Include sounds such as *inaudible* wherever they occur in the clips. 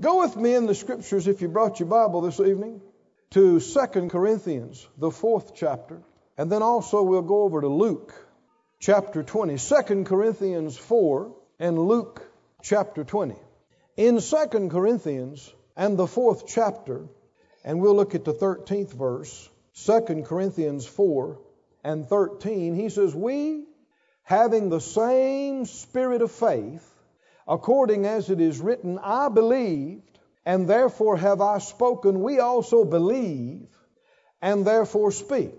Go with me in the scriptures if you brought your Bible this evening to 2 Corinthians, the fourth chapter. And then also we'll go over to Luke chapter 20. 2 Corinthians 4 and Luke chapter 20. In 2 Corinthians and the fourth chapter, and we'll look at the 13th verse, 2 Corinthians 4 and 13, he says, We, having the same spirit of faith, according as it is written, I believed, and therefore have I spoken, we also believe, and therefore speak.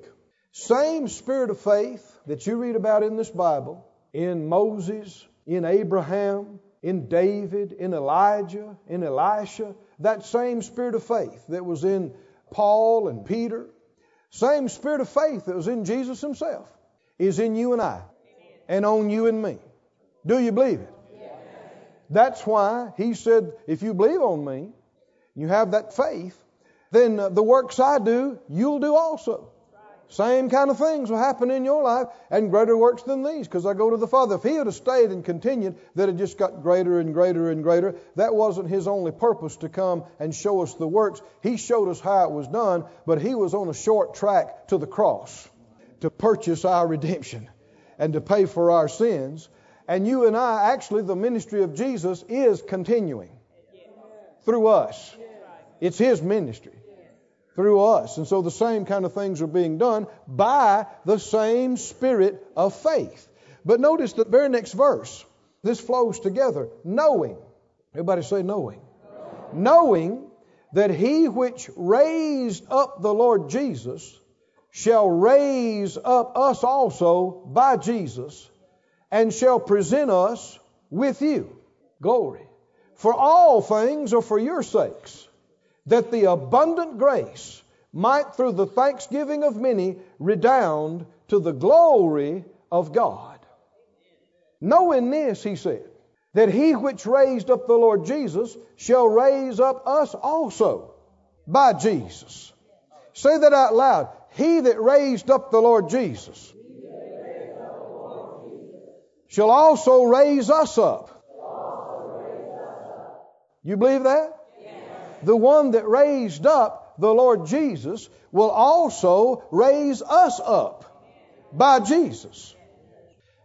Same spirit of faith that you read about in this Bible, in Moses, in Abraham, in David, in Elijah, in Elisha, that same spirit of faith that was in Paul and Peter, same spirit of faith that was in Jesus himself, is in you and I, and on you and me. Do you believe it? That's why he said, if you believe on me, you have that faith, then uh, the works I do, you'll do also. Same kind of things will happen in your life and greater works than these because I go to the Father. If he had stayed and continued, that it just got greater and greater and greater. That wasn't his only purpose to come and show us the works. He showed us how it was done, but he was on a short track to the cross to purchase our redemption and to pay for our sins. And you and I, actually, the ministry of Jesus is continuing through us. It's his ministry through us. And so the same kind of things are being done by the same spirit of faith. But notice the very next verse. This flows together. Knowing. Everybody say knowing. Knowing, knowing that he which raised up the Lord Jesus shall raise up us also by Jesus and shall present us with you. Glory. For all things are for your sakes that the abundant grace might through the thanksgiving of many redound to the glory of God. Knowing this, he said, that he which raised up the Lord Jesus shall raise up us also by Jesus. Say that out loud. He that raised up the Lord Jesus shall also raise us up. You believe that? the one that raised up the Lord Jesus will also raise us up by Jesus.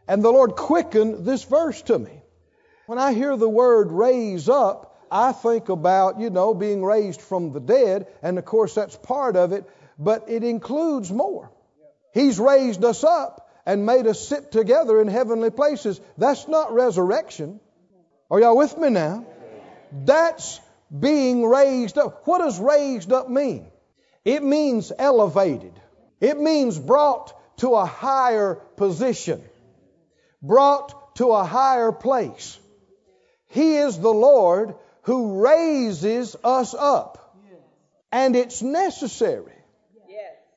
And the Lord quickened this verse to me. When I hear the word raise up, I think about, you know, being raised from the dead, and of course that's part of it, but it includes more. He's raised us up and made us sit together in heavenly places. That's not resurrection. Are y'all with me now? That's being raised up. What does raised up mean? It means elevated. It means brought to a higher position, brought to a higher place. He is the Lord who raises us up. And it's necessary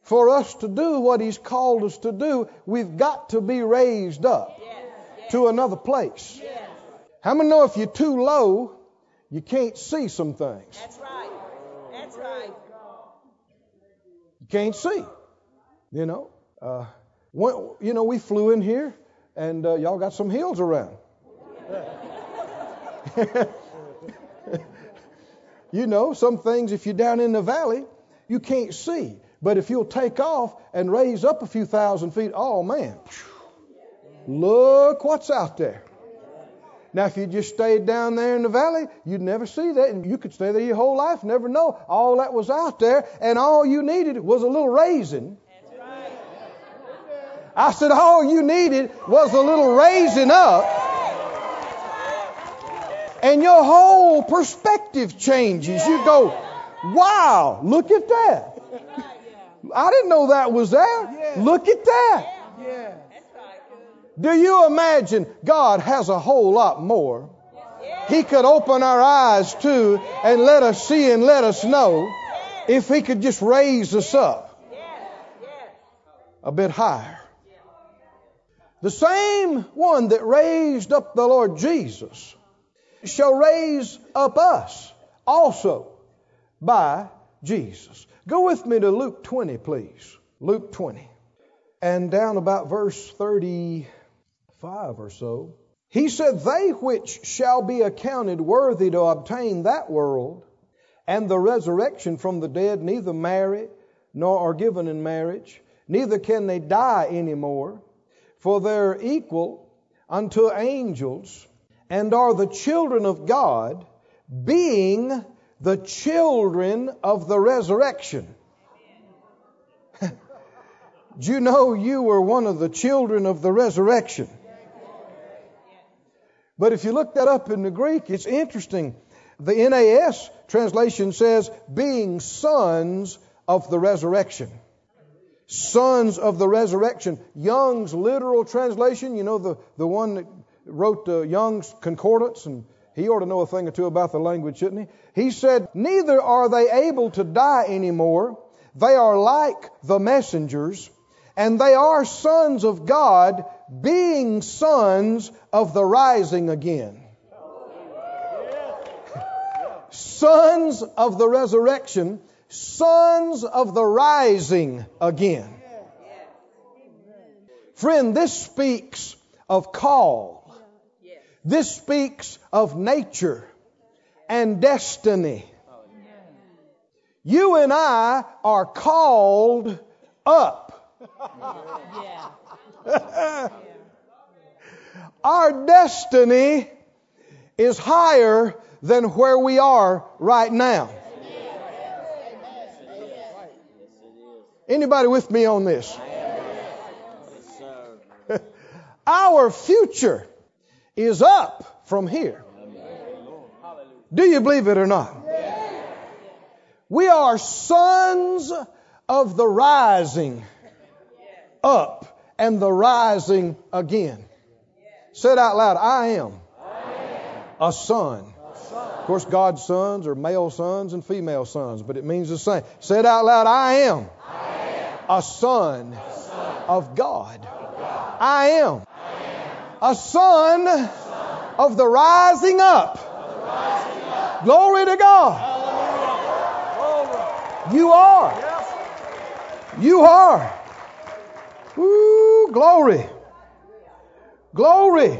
for us to do what He's called us to do. We've got to be raised up to another place. How many know if you're too low, you can't see some things. That's right. That's right. You can't see. You know, uh, when, you know, we flew in here, and uh, y'all got some hills around. *laughs* you know, some things if you're down in the valley, you can't see. But if you'll take off and raise up a few thousand feet, oh man, look what's out there. Now, if you just stayed down there in the valley, you'd never see that. And you could stay there your whole life, never know. All that was out there, and all you needed was a little raising. I said, all you needed was a little raising up. And your whole perspective changes. You go, wow, look at that. I didn't know that was there. Look at that. Do you imagine God has a whole lot more? He could open our eyes to and let us see and let us know if He could just raise us up a bit higher. The same one that raised up the Lord Jesus shall raise up us also by Jesus. Go with me to Luke 20, please. Luke 20. And down about verse 35 or so, He said, They which shall be accounted worthy to obtain that world and the resurrection from the dead neither marry nor are given in marriage, neither can they die any more, for they're equal unto angels and are the children of God, being the children of the resurrection. *laughs* Do you know you were one of the children of the resurrection? But if you look that up in the Greek, it's interesting. The NAS translation says, being sons of the resurrection. Sons of the resurrection. Young's literal translation, you know, the, the one that wrote uh, Young's Concordance, and he ought to know a thing or two about the language, shouldn't he? He said, Neither are they able to die anymore. They are like the messengers, and they are sons of God, being sons of the rising again. sons of the resurrection, sons of the rising again. Friend, this speaks of call. This speaks of nature and destiny. You and I are called up. *laughs* Our destiny is higher than where we are right now. Anybody with me on this? *laughs* Our future is up from here. Do you believe it or not? We are sons of the rising up and the rising again. Say it out loud. I am a son. Of course, God's sons are male sons and female sons, but it means the same. Say it out loud. I am, a, son of God. I am, a son of the rising up. Glory to God. You are. You are. Woo, glory. Glory.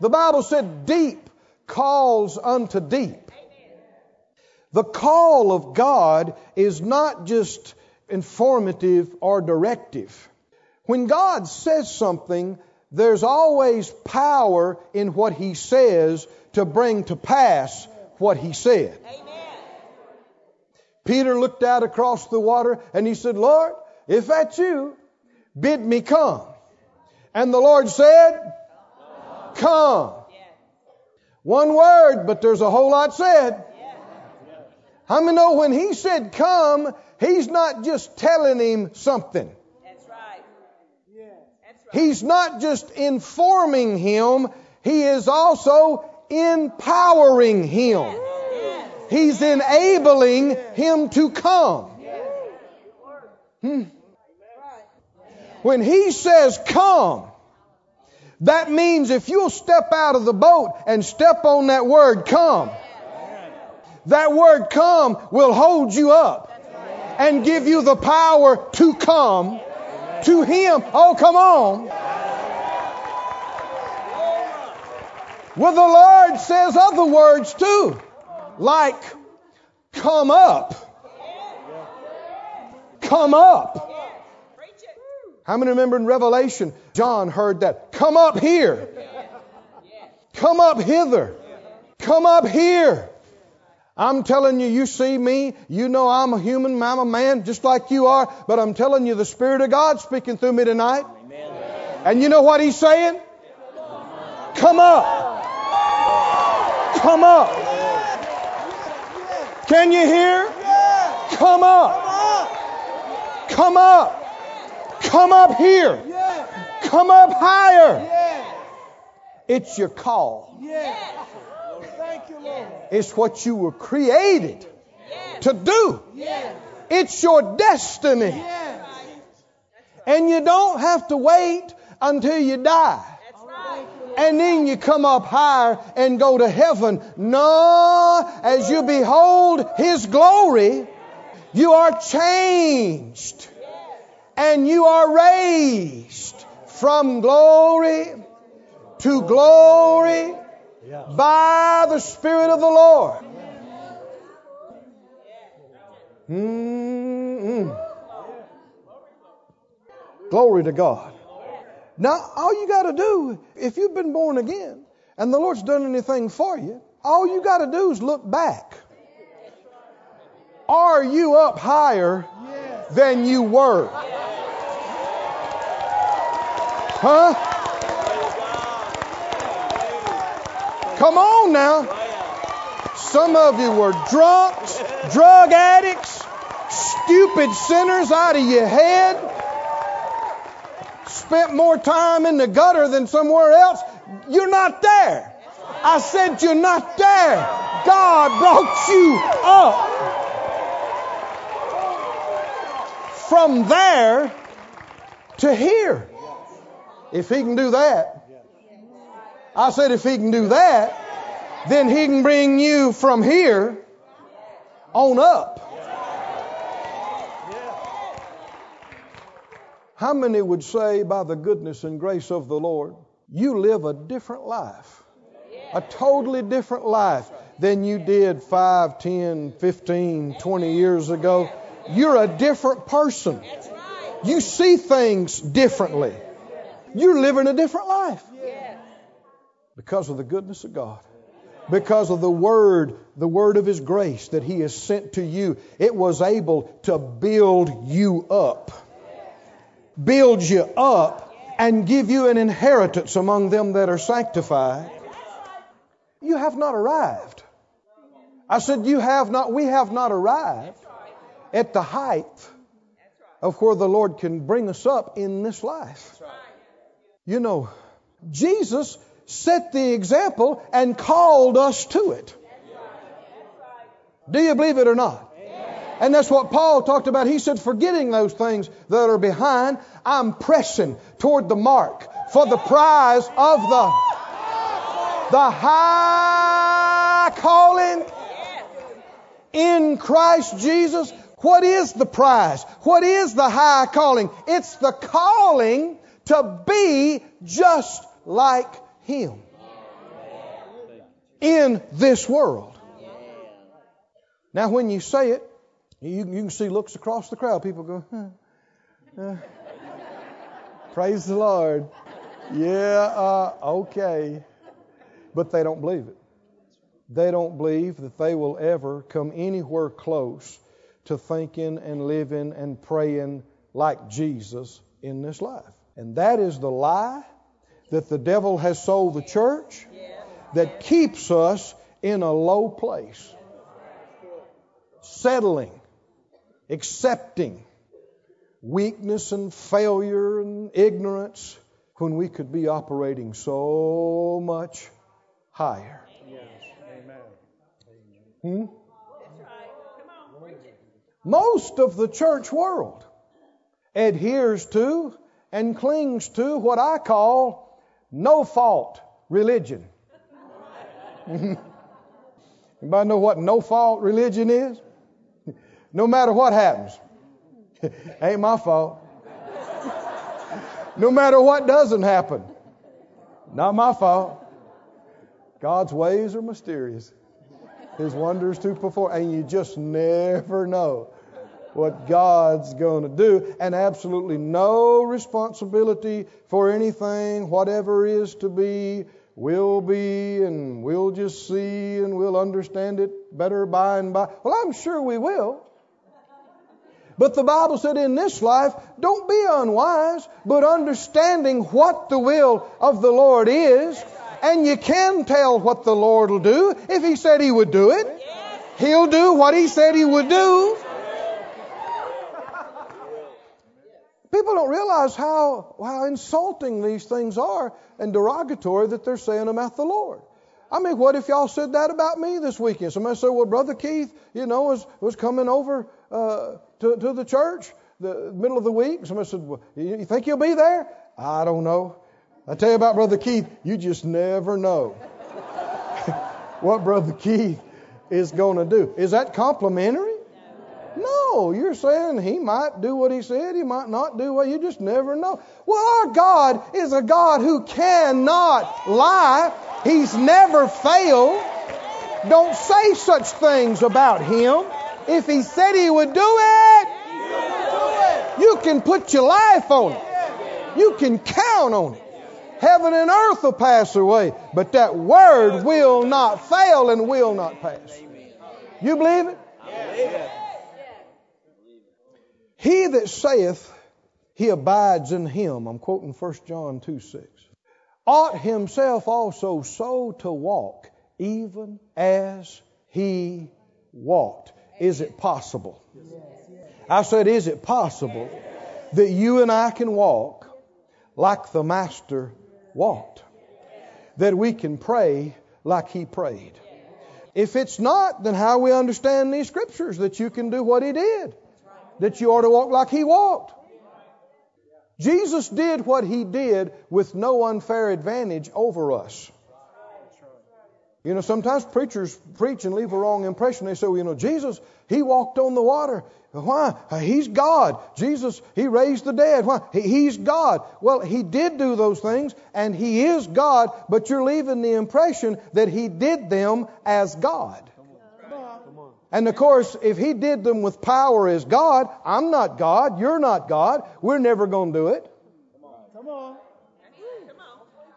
The Bible said, deep calls unto deep. The call of God is not just informative or directive. When God says something, there's always power in what He says to bring to pass what He said. Amen. Peter looked out across the water and he said, Lord, if that's you, bid me come. And the Lord said, Come. One word, but there's a whole lot said. How many know when he said come, he's not just telling him something. He's not just informing him, he is also empowering him. He's enabling him to come. Hmm. When he says come, that means if you'll step out of the boat and step on that word come, that word come will hold you up and give you the power to come to Him. Oh, come on. Well, the Lord says other words too, like come up. Come up. How many remember in Revelation, John heard that? Come up here. Come up hither. Come up here. I'm telling you, you see me, you know I'm a human, I'm a man just like you are, but I'm telling you the Spirit of God speaking through me tonight. Amen. And you know what He's saying? Come up. Come up. Can you hear? Come up. Come up. Come up here. Come up higher. It's your call. It's what you were created to do. It's your destiny. And you don't have to wait until you die. And then you come up higher and go to heaven. No, as you behold His glory, you are changed and you are raised from glory to glory by the Spirit of the Lord. Mm-mm. Glory to God. Now, all you got to do, if you've been born again and the Lord's done anything for you, all you got to do is look back. Are you up higher than you were? Huh? Come on now. Some of you were drunks, drug addicts, stupid sinners out of your head, spent more time in the gutter than somewhere else. You're not there. I said you're not there. God brought you up. From there to here. If he can do that, I said if he can do that, then he can bring you from here on up. How many would say, by the goodness and grace of the Lord, you live a different life? A totally different life than you did 5, 10, 15, 20 years ago. You're a different person. You see things differently. You're living a different life because of the goodness of God because of the word, the word of his grace that he has sent to you. It was able to build you up. Build you up and give you an inheritance among them that are sanctified. You have not arrived. I said, You have not, we have not arrived at the height of where the Lord can bring us up in this life. You know, Jesus set the example and called us to it. Do you believe it or not? And that's what Paul talked about. He said, forgetting those things that are behind, I'm pressing toward the mark for the prize of the, the high calling in Christ Jesus. What is the prize? What is the high calling? It's the calling to be just like him in this world. Now, when you say it, you, you can see looks across the crowd. People go, huh, uh, praise the Lord. Yeah, uh, okay. But they don't believe it. They don't believe that they will ever come anywhere close to thinking and living and praying like Jesus in this life. And that is the lie that the devil has sold the church that keeps us in a low place. Settling, accepting weakness and failure and ignorance when we could be operating so much higher. Hmm? Most of the church world adheres to and clings to what I call no fault religion. *laughs* Anybody know what no fault religion is? no matter what happens, *laughs* ain't my fault. no matter what doesn't happen, not my fault. God's ways are mysterious. His wonders to perform, and you just never know what God's going to do, and absolutely no responsibility for anything, whatever is to be, will be, and we'll just see and we'll understand it better by and by. Well, I'm sure we will. But the Bible said in this life, don't be unwise, but understanding what the will of the Lord is. And you can tell what the Lord will do. If He said He would do it, He'll do what He said He would do. People don't realize how, how insulting these things are and derogatory that they're saying about the Lord. I mean, what if y'all said that about me this weekend? Somebody said, well, Brother Keith, you know, was, was coming over uh, to, to the church the middle of the week. Somebody said, well, you think you'll be there? I don't know. I tell you about Brother Keith, you just never know *laughs* what Brother Keith is going to do. Is that complimentary? No. You're saying he might do what he said, he might not do what you just never know. Well, our God is a God who cannot lie. He's never failed. Don't say such things about him. If he said he would do it, you can put your life on it. You can count on it. Heaven and earth will pass away, but that word will not fail and will not pass. You believe it? He that saith he abides in him, I'm quoting 1 John 2 6, ought himself also so to walk, even as he walked. Is it possible? I said, is it possible that you and I can walk like the Master walked? That we can pray like he prayed? If it's not, then how we understand these scriptures that you can do what he did? That you ought to walk like he walked. Jesus did what he did with no unfair advantage over us. You know, sometimes preachers preach and leave a wrong impression. They say, well, you know, Jesus, he walked on the water. Why? He's God. Jesus, he raised the dead. Why? He's God. Well, he did do those things, and he is God, but you're leaving the impression that he did them as God. And of course, if he did them with power as God, I'm not God, you're not God, we're never going to do it. Come on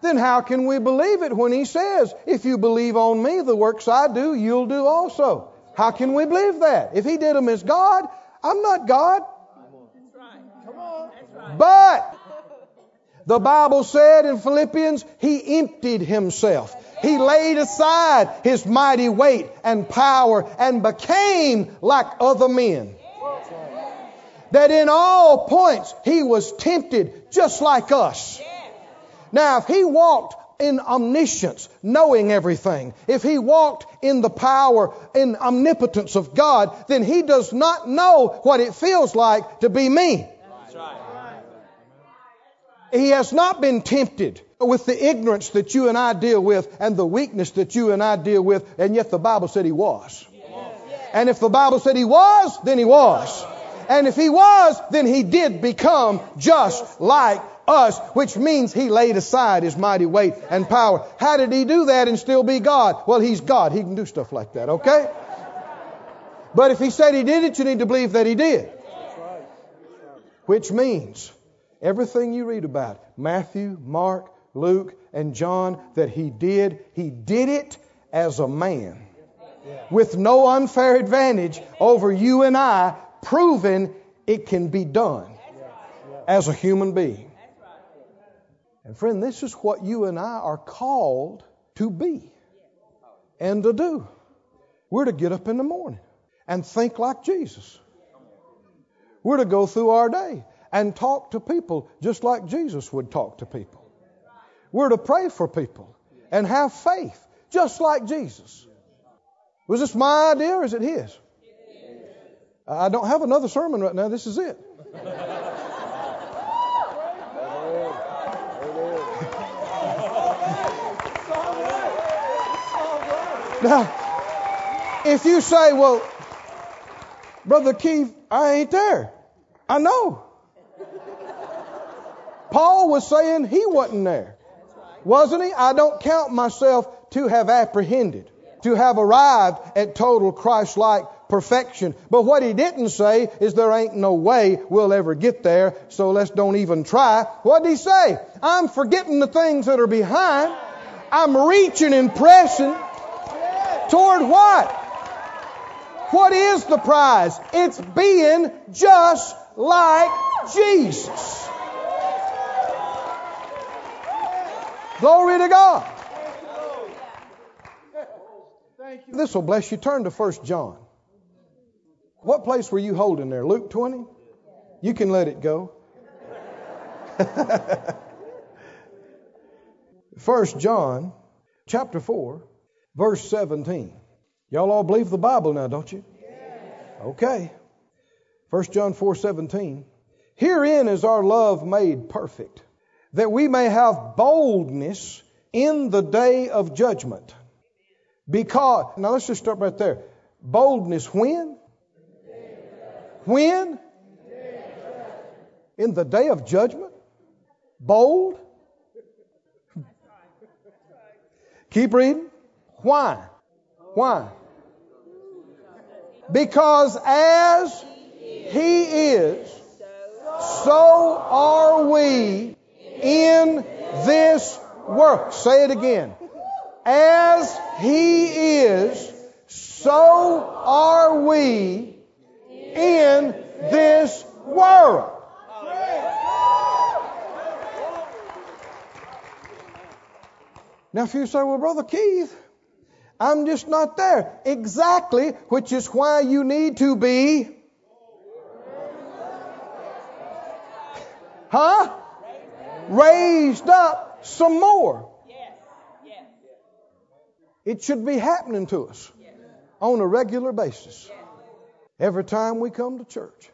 then how can we believe it when he says, if you believe on me, the works I do, you'll do also? How can we believe that? If he did them as God, I'm not God. But the Bible said in Philippians, he emptied himself. He laid aside his mighty weight and power and became like other men. That in all points he was tempted just like us now, if he walked in omniscience, knowing everything, if he walked in the power and omnipotence of God, then he does not know what it feels like to be me. He has not been tempted with the ignorance that you and I deal with and the weakness that you and I deal with, and yet the Bible said he was. And if the Bible said he was, then he was. And if he was, then he did become just like us, which means he laid aside his mighty weight and power. How did he do that and still be God? Well, he's God. He can do stuff like that, okay? But if he said he did it, you need to believe that he did. Which means everything you read about, Matthew, Mark, Luke, and John, that he did, he did it as a man. With no unfair advantage over you and I, proving it can be done as a human being. And friend, this is what you and I are called to be and to do. We're to get up in the morning and think like Jesus. We're to go through our day and talk to people just like Jesus would talk to people. We're to pray for people and have faith just like Jesus. Was this my idea or is it his? I don't have another sermon right now. This is it. *laughs* Now, if you say, well, Brother Keith, I ain't there. I know. Paul was saying he wasn't there. Wasn't he? I don't count myself to have apprehended, to have arrived at total Christ like perfection. But what he didn't say is there ain't no way we'll ever get there, so let's don't even try. What did he say? I'm forgetting the things that are behind. I'm reaching and pressing Toward what? What is the prize? It's being just like Jesus. Glory to God. This will bless you. Turn to 1 John. What place were you holding there? Luke 20? You can let it go. *laughs* First John chapter 4 verse 17. Y'all all believe the Bible now, don't you? Okay. 1 John 4 17. Herein is our love made perfect, that we may have boldness in the day of judgment. Because, now let's just start right there. Boldness when? When? In the day of judgment? Bold? Keep reading. Why? Why? Because as He is, so are we in this work. Say it again. As He is, so are we in this world. Now, if you say, well, Brother Keith, I'm just not there. Exactly, which is why you need to be. Huh? Raised up some more. It should be happening to us on a regular basis. Every time we come to church,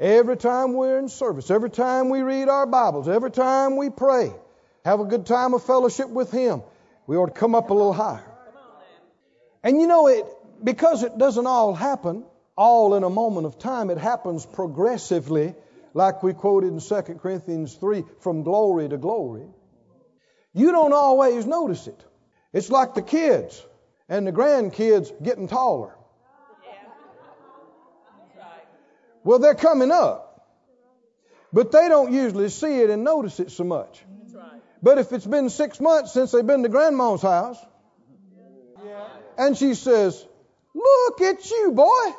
every time we're in service, every time we read our Bibles, every time we pray, have a good time of fellowship with Him, we ought to come up a little higher. And you know, it because it doesn't all happen all in a moment of time, it happens progressively, like we quoted in 2 Corinthians 3, from glory to glory. You don't always notice it. It's like the kids and the grandkids getting taller. Well, they're coming up, but they don't usually see it and notice it so much. But if it's been six months since they've been to grandma's house, and she says, Look at you, boy.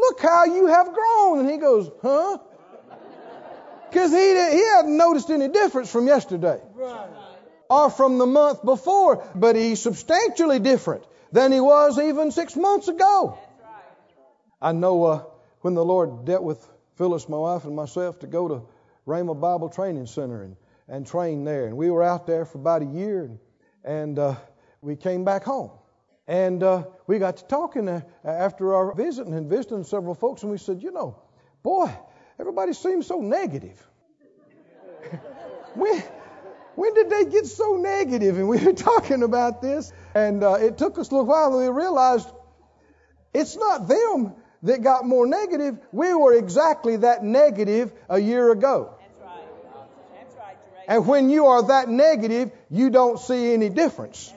Look how you have grown. And he goes, Huh? Because he, he hadn't noticed any difference from yesterday or from the month before, but he's substantially different than he was even six months ago. I know uh, when the Lord dealt with Phyllis, my wife, and myself to go to Rhema Bible Training Center and, and train there. And we were out there for about a year, and, and uh, we came back home. And uh, we got to talking uh, after our visit and visiting several folks, and we said, you know, boy, everybody seems so negative. *laughs* when, when did they get so negative? And we were *laughs* talking about this, and uh, it took us a little while, and we realized it's not them that got more negative. We were exactly that negative a year ago. That's right. That's right, And when you are that negative, you don't see any difference.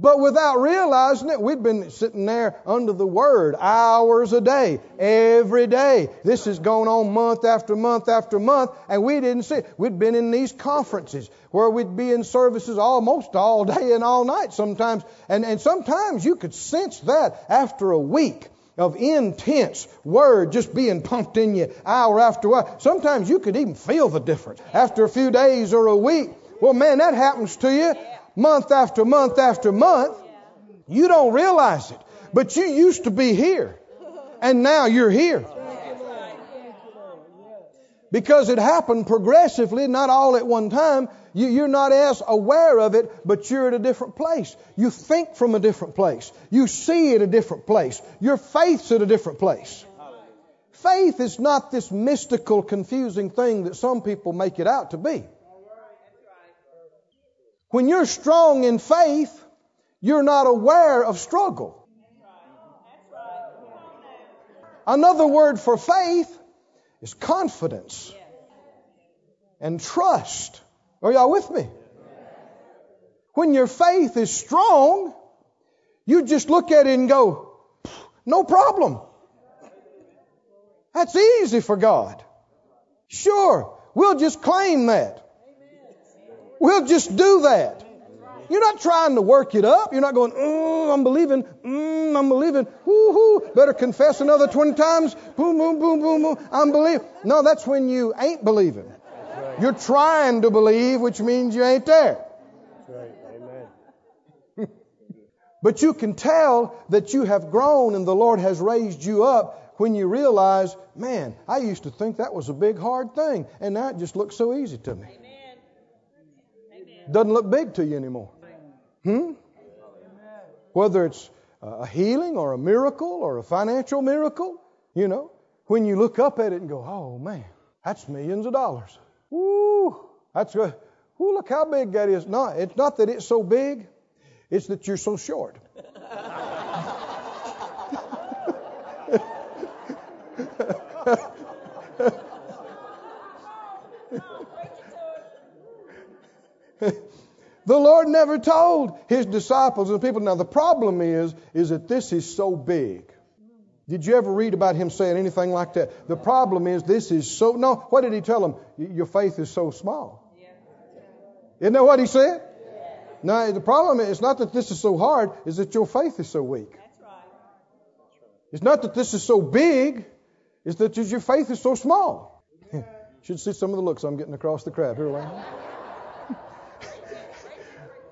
But without realizing it, we'd been sitting there under the Word hours a day, every day. This has gone on month after month after month, and we didn't see it. We'd been in these conferences where we'd be in services almost all day and all night sometimes. And, and sometimes you could sense that after a week of intense word just being pumped in you hour after hour. Sometimes you could even feel the difference after a few days or a week. Well, man, that happens to you month after month after month. You don't realize it. But you used to be here. And now you're here. Because it happened progressively, not all at one time. You, are not as aware of it, but you're at a different place. You think from a different place. You see at a different place. Your faith's at a different place. Faith is not this mystical, confusing thing that some people make it out to be. When you're strong in faith, you're not aware of struggle. Another word for faith is confidence and trust. Are y'all with me? When your faith is strong, you just look at it and go, no problem. That's easy for God. Sure, we'll just claim that. We'll just do that. You're not trying to work it up. You're not going, mm, I'm believing, mm, I'm believing, whoo hoo, better confess another 20 times, boom, boom, boom, boom, boom, I'm believing. No, that's when you ain't believing. You're trying to believe, which means you ain't there. Amen. but you can tell that you have grown and the Lord has raised you up when you realize, man, I used to think that was a big, hard thing, and now it just looks so easy to me. Doesn't look big to you anymore. Hmm? Whether it's a healing or a miracle or a financial miracle, you know, when you look up at it and go, oh man, that's millions of dollars. Woo, that's good. Woo, look how big that is. No, it's not that it's so big, it's that you're so short. *laughs* *laughs* The Lord never told his disciples and people. Now the problem is, is that this is so big. Did you ever read about him saying anything like that? The problem is this is so. No, what did he tell them? Your faith is so small. Isn't that what he said? No, the problem is not that this is so hard, is that your faith is so weak. Right. It's not that this is so big, it's that your faith is so small. *laughs* Should see some of the looks I'm getting across the crowd here, Lane.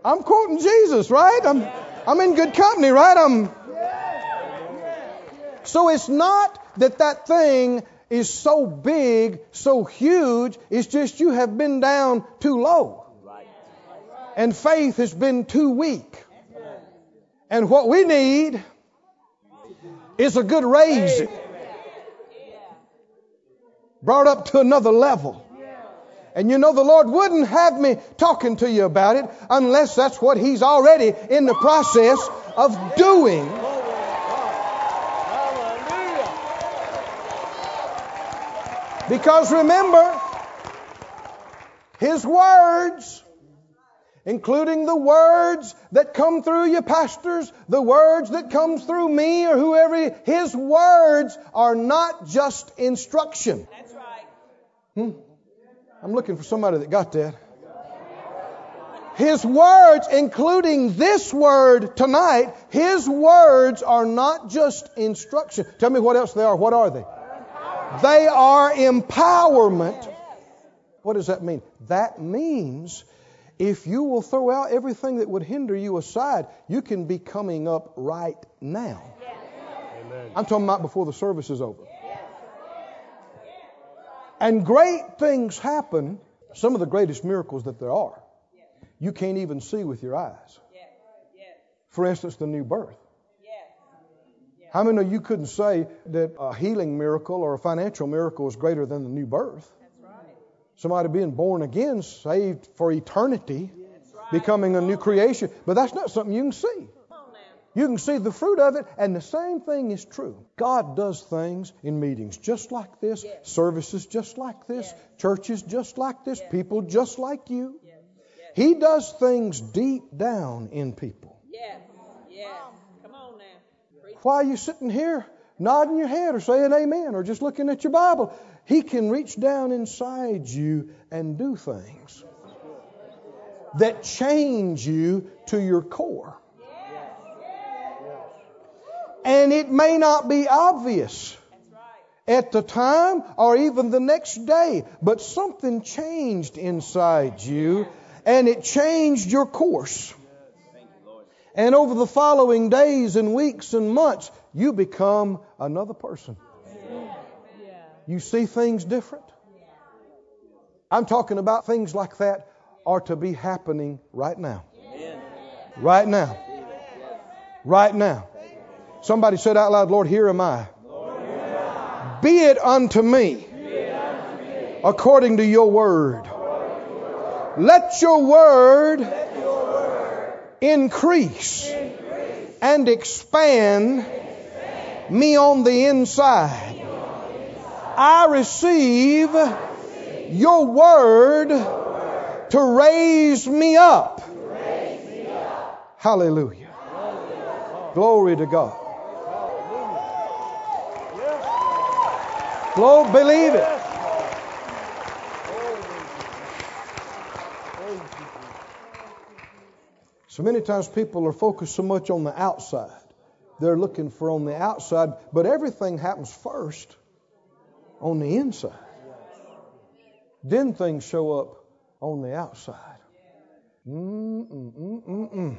I'm quoting Jesus, right? I'm, I'm in good company, right? I'm. So it's not that that thing is so big, so huge. It's just you have been down too low. And faith has been too weak. And what we need is a good raise. Brought up to another level. And you know, the Lord wouldn't have me talking to you about it unless that's what He's already in the process of doing. Because remember, His words, including the words that come through you pastors, the words that comes through me or whoever, His words are not just instruction. That's right. Hmm? I'm looking for somebody that got that. His words, including this word tonight, His words are not just instruction. Tell me what else they are. What are they? They are empowerment. What does that mean? That means if you will throw out everything that would hinder you aside, you can be coming up right now. I'm talking about before the service is over. And great things happen, some of the greatest miracles that there are, you can't even see with your eyes. For instance, the new birth. How many of you couldn't say that a healing miracle or a financial miracle is greater than the new birth? Somebody being born again, saved for eternity, becoming a new creation. But that's not something you can see. You can see the fruit of it, and the same thing is true. God does things in meetings just like this, services just like this, churches just like this, people just like you. He does things deep down in people. Yes. Yes. Come on now. Why are you sitting here nodding your head or saying amen or just looking at your Bible? He can reach down inside you and do things that change you to your core. And it may not be obvious at the time or even the next day, but something changed inside you and it changed your course. And over the following days and weeks and months, you become another person. You see things different. I'm talking about things like that are to be happening right now. Right now. Right now. Somebody said out loud, Lord, here am I. Be it unto me according to your word. Let your word increase and expand me on the inside. I receive your word to raise me up. Hallelujah. Glory to God. Glory, believe it. So many times people are focused so much on the outside. They're looking for on the outside, but everything happens first on the inside. Then things show up on the outside. Mm-mm-mm-mm-mm.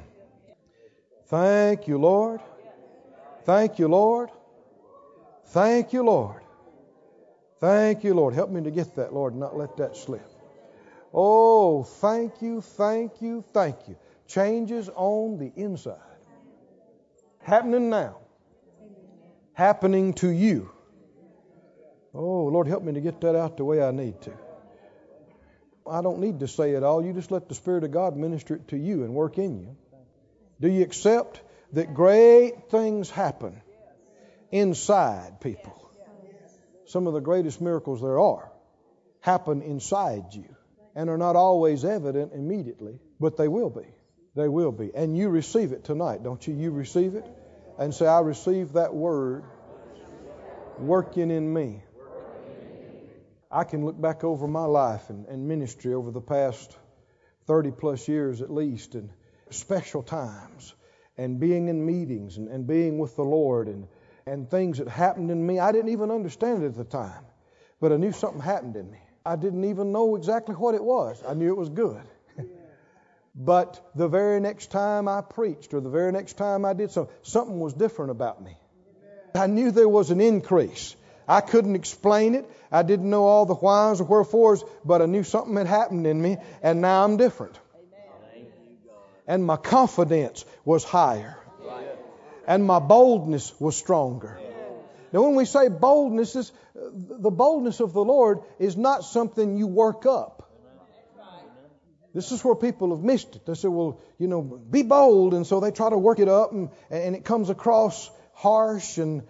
Thank you, Lord. Thank you, Lord. Thank you, Lord. Thank you, Lord. Help me to get that, Lord, and not let that slip. Oh, thank you, thank you, thank you. Changes on the inside. Happening now. Happening to you. Oh, Lord, help me to get that out the way I need to. I don't need to say it all. You just let the Spirit of God minister it to you and work in you. Do you accept that great things happen inside people? Some of the greatest miracles there are happen inside you and are not always evident immediately, but they will be. They will be. And you receive it tonight, don't you? You receive it and say, I receive that word working in me. I can look back over my life and, and ministry over the past 30 plus years at least, and special times, and being in meetings and, and being with the Lord, and, and things that happened in me. I didn't even understand it at the time, but I knew something happened in me. I didn't even know exactly what it was. I knew it was good. *laughs* but the very next time I preached, or the very next time I did so, something was different about me. I knew there was an increase. I couldn't explain it. I didn't know all the whys or wherefores, but I knew something had happened in me, and now I'm different. And my confidence was higher. And my boldness was stronger. Now, when we say boldness, is, the boldness of the Lord is not something you work up. This is where people have missed it. They say, well, you know, be bold. And so they try to work it up, and, and it comes across harsh and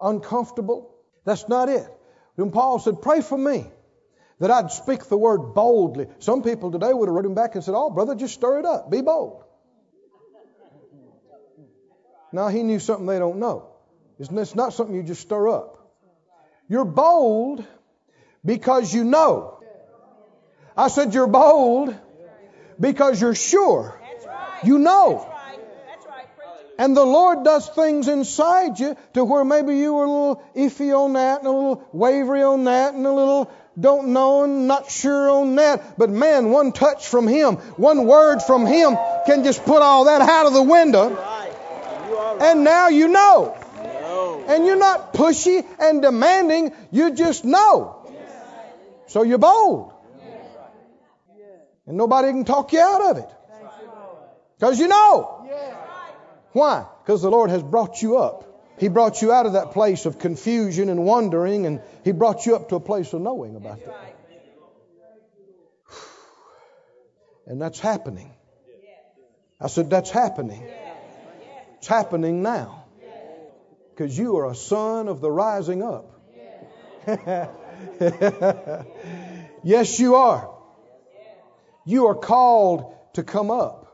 uncomfortable. That's not it. When Paul said, Pray for me that I'd speak the word boldly. Some people today would have wrote him back and said, Oh, brother, just stir it up. Be bold. Now, he knew something they don't know. It's not something you just stir up. You're bold because you know. I said, You're bold because you're sure. You know. And the Lord does things inside you to where maybe you were a little iffy on that and a little wavery on that and a little don't know and not sure on that. But man, one touch from Him, one word from Him can just put all that out of the window. And now you know. And you're not pushy and demanding, you just know. So you're bold. And nobody can talk you out of it. Because you know. Why? Because the Lord has brought you up. He brought you out of that place of confusion and wondering, and He brought you up to a place of knowing about that. *sighs* And that's happening. I said, That's happening. It's happening now. Because you are a son of the rising up. *laughs* yes, you are. You are called to come up.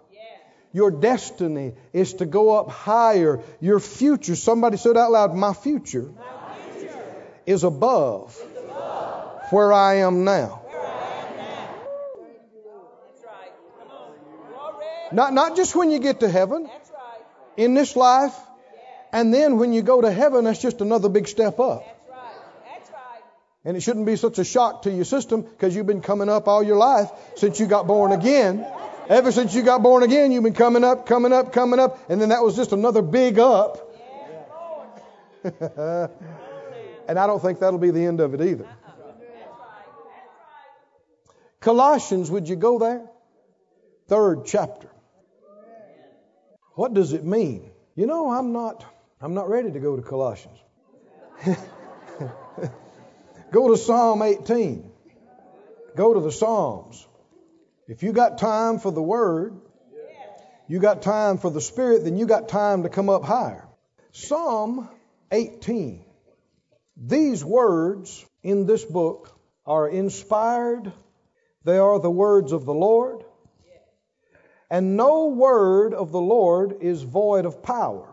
Your destiny is to go up higher. Your future, somebody said out loud, my future, my future is, above is above where I am now. Not, not just when you get to heaven, in this life, and then when you go to heaven, that's just another big step up. And it shouldn't be such a shock to your system because you've been coming up all your life since you got born again. Ever since you got born again, you've been coming up, coming up, coming up, and then that was just another big up. *laughs* and I don't think that'll be the end of it either. Colossians, would you go there? Third chapter. What does it mean? You know, I'm not I'm not ready to go to Colossians. *laughs* go to Psalm 18. Go to the Psalms. If you got time for the Word, you got time for the Spirit, then you got time to come up higher. Psalm 18. These words in this book are inspired. They are the words of the Lord. And no word of the Lord is void of power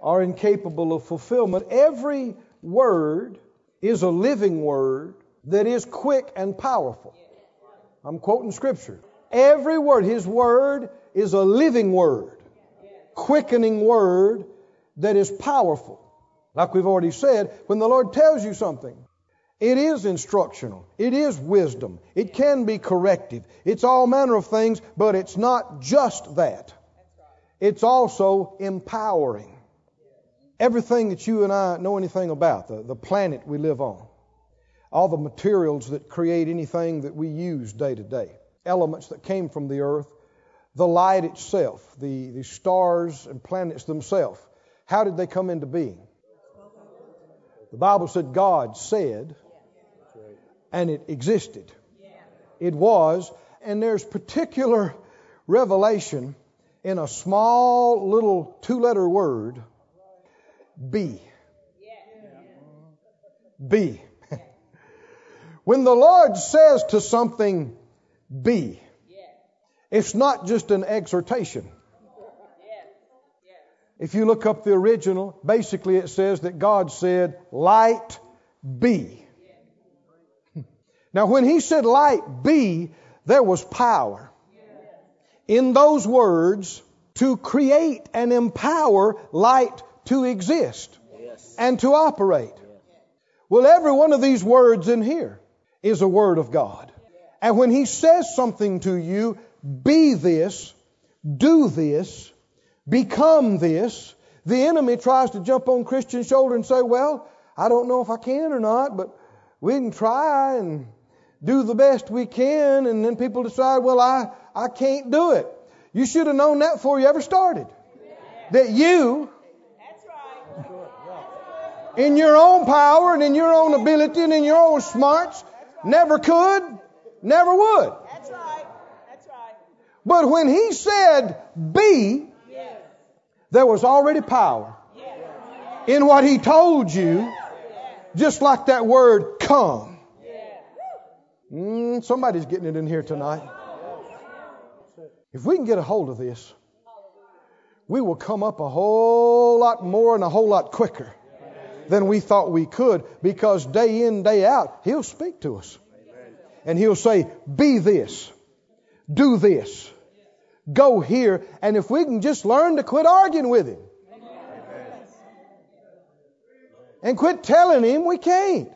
or incapable of fulfillment. Every word is a living word that is quick and powerful. I'm quoting scripture. Every word, His word is a living word, quickening word that is powerful. Like we've already said, when the Lord tells you something, it is instructional. It is wisdom. It can be corrective. It's all manner of things, but it's not just that. It's also empowering. Everything that you and I know anything about, the, the planet we live on, all the materials that create anything that we use day to day, elements that came from the earth, the light itself, the, the stars and planets themselves. How did they come into being? The Bible said God said, and it existed. It was, and there's particular revelation in a small little two letter word, be. Be. *laughs* When the Lord says to something, be, it's not just an exhortation. If you look up the original, basically it says that God said, light be. Now, when he said light be, there was power in those words to create and empower light to exist and to operate. Well, every one of these words in here is a word of God. And when he says something to you, be this, do this, become this, the enemy tries to jump on Christian's shoulder and say, well, I don't know if I can or not, but we can try and do the best we can. And then people decide, well, I, I can't do it. You should have known that before you ever started. That you, in your own power and in your own ability and in your own smarts, never could, never would. But when he said be, Yes. there was already power Yes. in what he told you, just like that word come. Mm, somebody's getting it in here tonight. If we can get a hold of this, we will come up a whole lot more and a whole lot quicker than we thought we could because day in, day out, He'll speak to us. And He'll say, Be this, do this, go here. And if we can just learn to quit arguing with Him and quit telling Him we can't.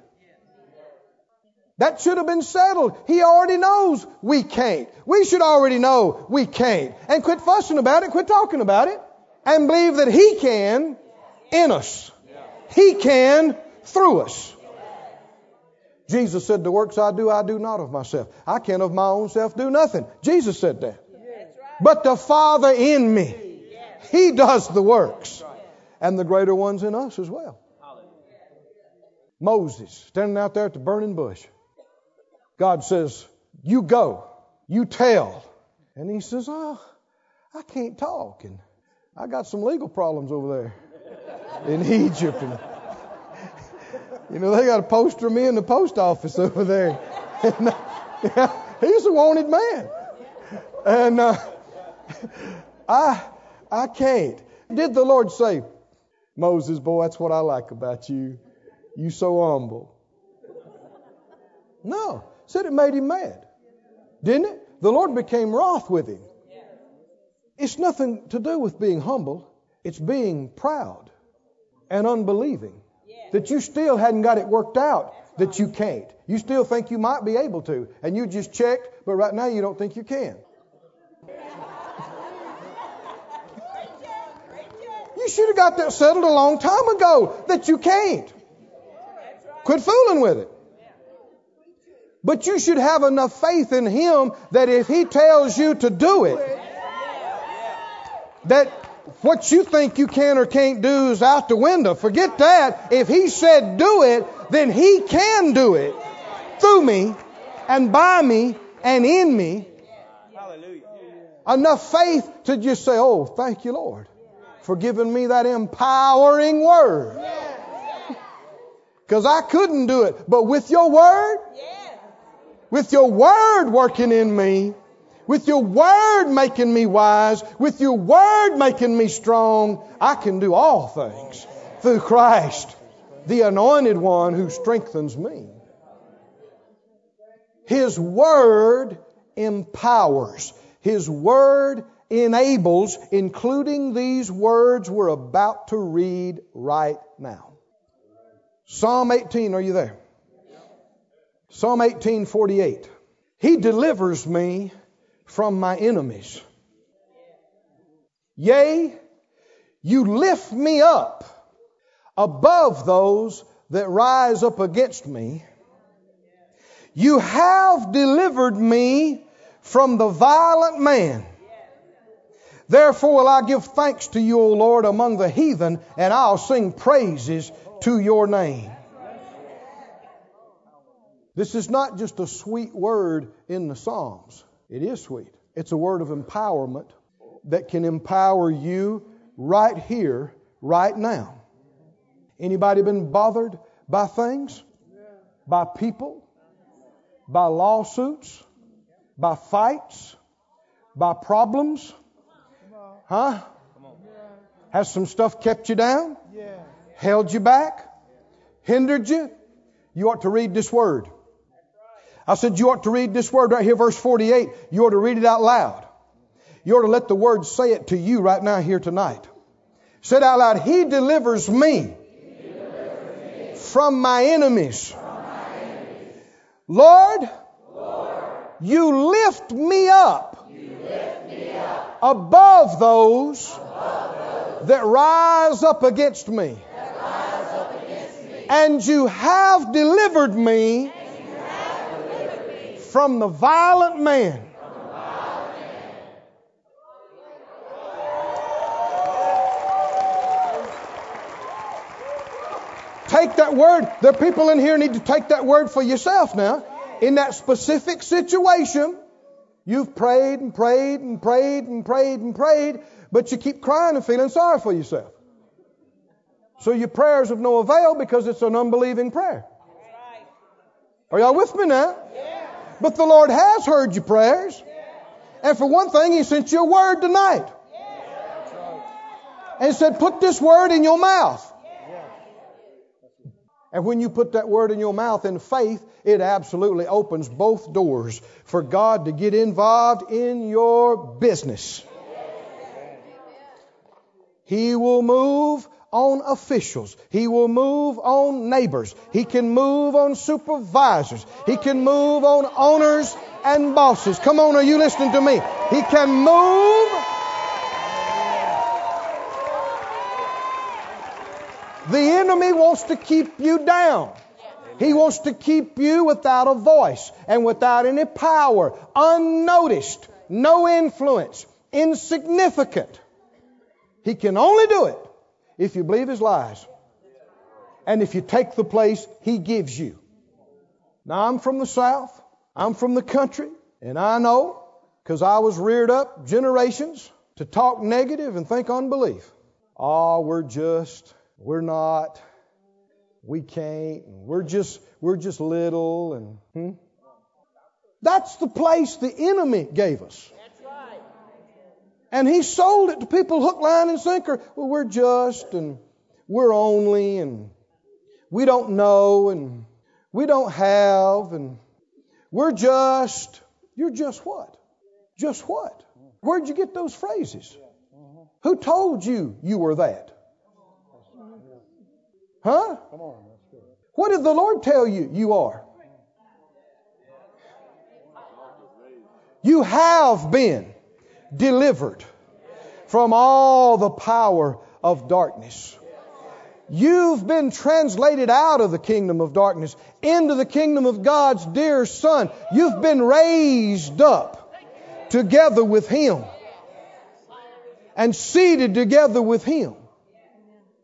That should have been settled. He already knows we can't. We should already know we can't. And quit fussing about it, quit talking about it, and believe that He can in us. He can through us. Jesus said, The works I do, I do not of myself. I can of my own self do nothing. Jesus said that. But the Father in me, He does the works. And the greater ones in us as well. Moses standing out there at the burning bush. God says, You go, you tell. And he says, Oh, I can't talk. And I got some legal problems over there in Egypt. And, you know, they got a poster of me in the post office over there. And, yeah, *laughs* he's a wanted man. And uh, I, I can't. Did the Lord say, Moses, boy, that's what I like about you. You so humble. No. Said it made him mad. Didn't it? The Lord became wroth with him. It's nothing to do with being humble. It's being proud and unbelieving. That you still hadn't got it worked out that you can't. You still think you might be able to. And you just checked, but right now you don't think you can. You should have got that settled a long time ago that you can't. Quit fooling with it. But you should have enough faith in Him that if He tells you to do it, that what you think you can or can't do is out the window. Forget that. If He said do it, then He can do it through me and by me and in me. Enough faith to just say, Oh, thank you, Lord, for giving me that empowering word. Because I couldn't do it. But with your word, with your word working in me, with your word making me wise, with your word making me strong, I can do all things through Christ, the anointed one who strengthens me. His word empowers. His word enables, including these words we're about to read right now. Psalm 18, are you there? Psalm 18:48. He delivers me from my enemies. Yea, you lift me up above those that rise up against me. You have delivered me from the violent man. Therefore will I give thanks to you, O Lord, among the heathen, and I'll sing praises to your name. This is not just a sweet word in the Psalms. It is sweet. It's a word of empowerment that can empower you right here, right now. Anybody been bothered by things? By people? by lawsuits, by fights, by problems? Huh? Has some stuff kept you down? Held you back? Hindered you? You ought to read this word. I said you ought to read this word right here, verse 48. You ought to read it out loud. You ought to let the word say it to you right now here tonight. Say it out loud. He delivers me, From, my enemies. Lord, you, lift me up, above those, that rise up against me. And you have delivered me, from the violent man. Take that word. The people in here need to take that word for yourself now. In that specific situation, you've prayed and prayed and prayed and prayed and prayed, but you keep crying and feeling sorry for yourself. So your prayers of no avail because it's an unbelieving prayer. Are y'all with me now? But the Lord has heard your prayers. And for one thing, He sent you a word tonight. And said, put this word in your mouth. And when you put that word in your mouth in faith, it absolutely opens both doors for God to get involved in your business. He will move on officials. He will move on neighbors. He can move on supervisors. He can move on owners and bosses. Come on, are you listening to me? He can move The enemy wants to keep you down. He wants to keep you without a voice and without any power, unnoticed, no influence, insignificant. He can only do it if you believe his lies and if you take the place he gives you. Now, I'm from the South, I'm from the country, and I know because I was reared up generations to talk negative and think unbelief. Oh, we're just we're not, we can't, we're just, we're just little, and hmm? that's the place the enemy gave us. And he sold it to people hook, line, and sinker. Well, we're just, and we're only, and we don't know, and we don't have, and we're just. You're just what? Just what? Where'd you get those phrases? Who told you you were that? Huh? What did the Lord tell you you are? You have been delivered from all the power of darkness. You've been translated out of the kingdom of darkness into the kingdom of God's dear Son. You've been raised up together with Him and seated together with Him.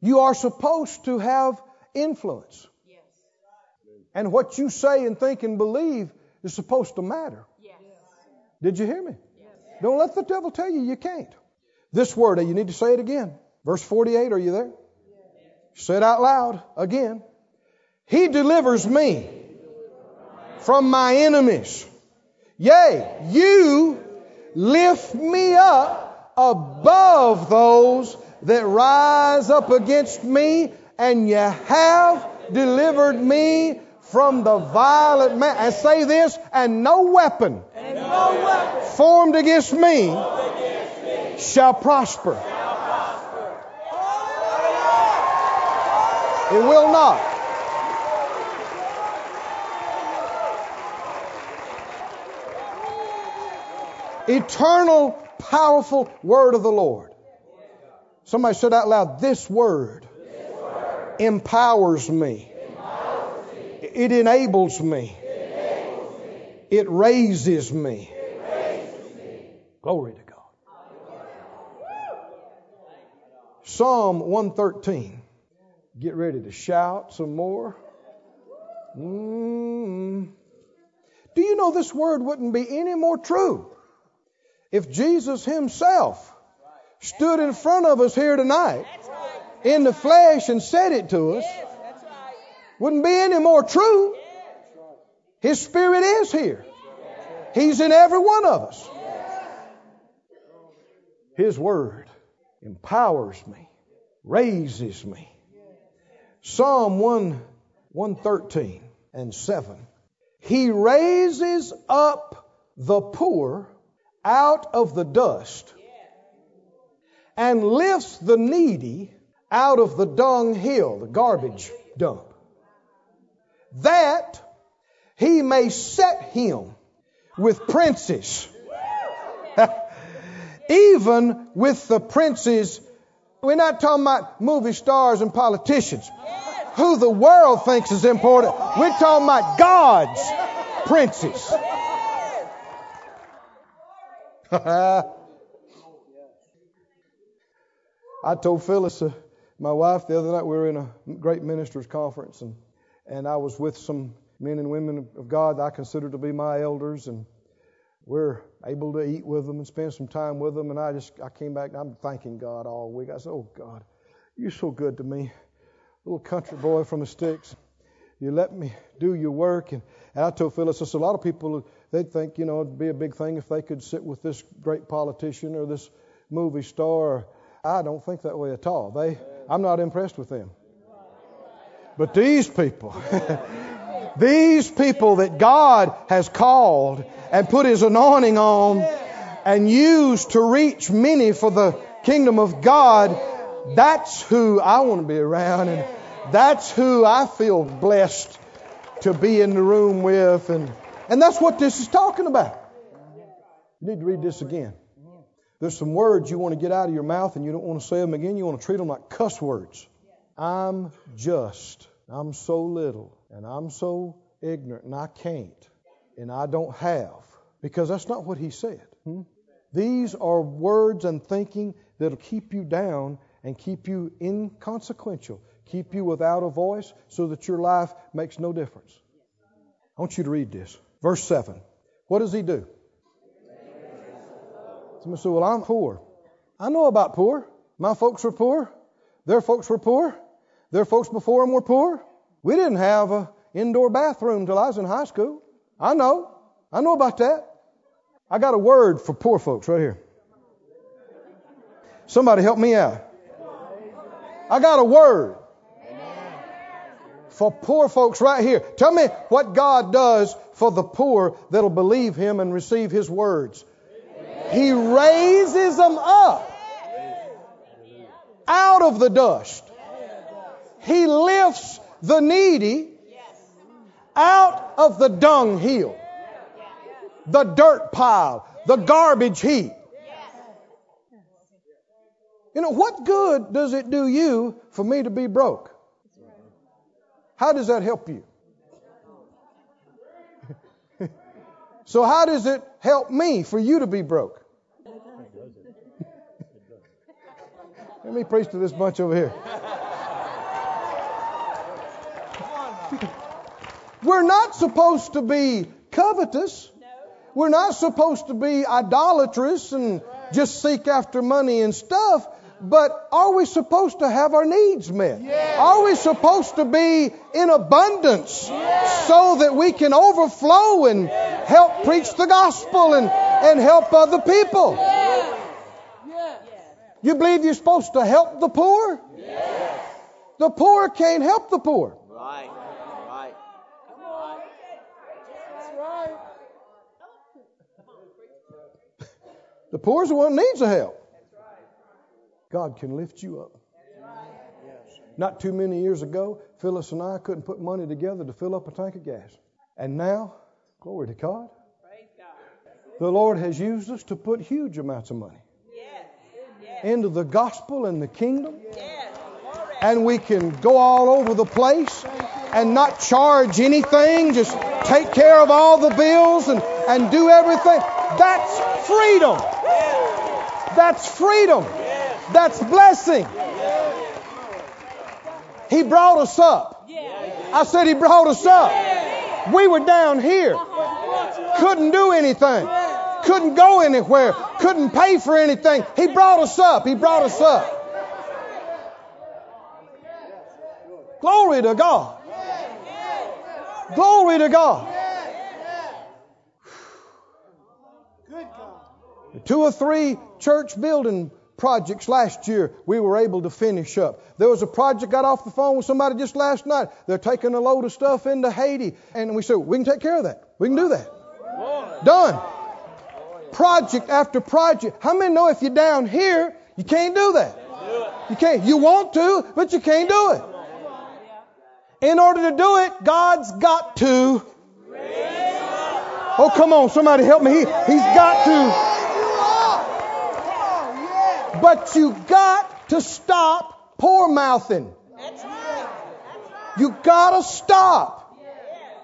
You are supposed to have influence. And what you say and think and believe is supposed to matter. Did you hear me? Don't let the devil tell you you can't. This word, you need to say it again. Verse 48, are you there? Say it out loud again. He delivers me from my enemies. Yea, you lift me up above those that rise up against me, and you have delivered me from the violent man. And say this, and no weapon, Formed against me me shall prosper. shall prosper. It will not. Eternal, powerful word of the Lord. Somebody said out loud, This word, empowers me. It enables me. It raises me. Glory to God. Psalm 113. Get ready to shout some more. Mm. Do you know this word wouldn't be any more true if Jesus Himself stood in front of us here tonight in the flesh and said it to us? Wouldn't be any more true. His Spirit is here. He's in every one of us. His Word empowers me, raises me. Psalm 1, 113 and 7. He raises up the poor out of the dust and lifts the needy out of the dung hill, the garbage dump, that he may set him with princes, *laughs* even with the princes. We're not talking about movie stars and politicians, who the world thinks is important. We're talking about God's princes. *laughs* I told Phyllis, uh, my wife, the other night we were in a great ministers conference, and and I was with some men and women of God that I consider to be my elders, and we're able to eat with them and spend some time with them. And I just I came back and I'm thanking God all week. I said, "Oh God, you're so good to me, little country boy from the sticks. You let me do your work." And, and I told Phyllis, I said, "A lot of people they'd think you know it'd be a big thing if they could sit with this great politician or this movie star." I don't think that way at all. They, I'm not impressed with them. But these people, *laughs* these people that God has called and put His anointing on and used to reach many for the kingdom of God, that's who I want to be around and that's who I feel blessed to be in the room with. And, and that's what this is talking about. You need to read this again. There's some words you want to get out of your mouth and you don't want to say them again. You want to treat them like cuss words. I'm just. I'm so little and I'm so ignorant and I can't and I don't have. Because that's not what he said. Hmm? These are words and thinking that'll keep you down and keep you inconsequential, keep you without a voice so that your life makes no difference. I want you to read this. Verse 7. What does he do? Somebody said, Well, I'm poor. I know about poor. My folks were poor. Their folks were poor. Their folks before them were poor. We didn't have an indoor bathroom till I was in high school. I know. I know about that. I got a word for poor folks right here. Somebody help me out. I got a word for poor folks right here. Tell me what God does for the poor that'll believe Him and receive His words. He raises them up out of the dust. He lifts the needy out of the dung hill, the dirt pile, the garbage heap. You know, what good does it do you for me to be broke? How does that help you? *laughs* so, how does it help me for you to be broke? *laughs* Let me preach to this bunch over here. *laughs* We're not supposed to be covetous. We're not supposed to be idolatrous and just seek after money and stuff. But are we supposed to have our needs met? Are we supposed to be in abundance so that we can overflow and help preach the gospel and, and help other people? You believe you're supposed to help the poor? The poor can't help the poor. Right. Right. The poor's the one that needs the help. God can lift you up. Not too many years ago, Phyllis and I couldn't put money together to fill up a tank of gas. And now, glory to God, the Lord has used us to put huge amounts of money into the gospel and the kingdom. And we can go all over the place and not charge anything, just take care of all the bills and, and do everything. That's freedom. That's freedom. That's blessing. He brought us up. I said He brought us up. We were down here. Couldn't do anything. Couldn't go anywhere. Couldn't pay for anything. He brought us up. He brought us up. Glory to God. Glory to God. Two or three church building projects last year we were able to finish up. There was a project got off the phone with somebody just last night. They're taking a load of stuff into Haiti, and we said we can take care of that. We can do that. Done. Project after project. How many know if you're down here, you can't do that? You can't. You want to, but you can't do it. In order to do it, God's got to. Oh, come on, somebody help me. He, he's got to. But you got to stop poor mouthing. You got to stop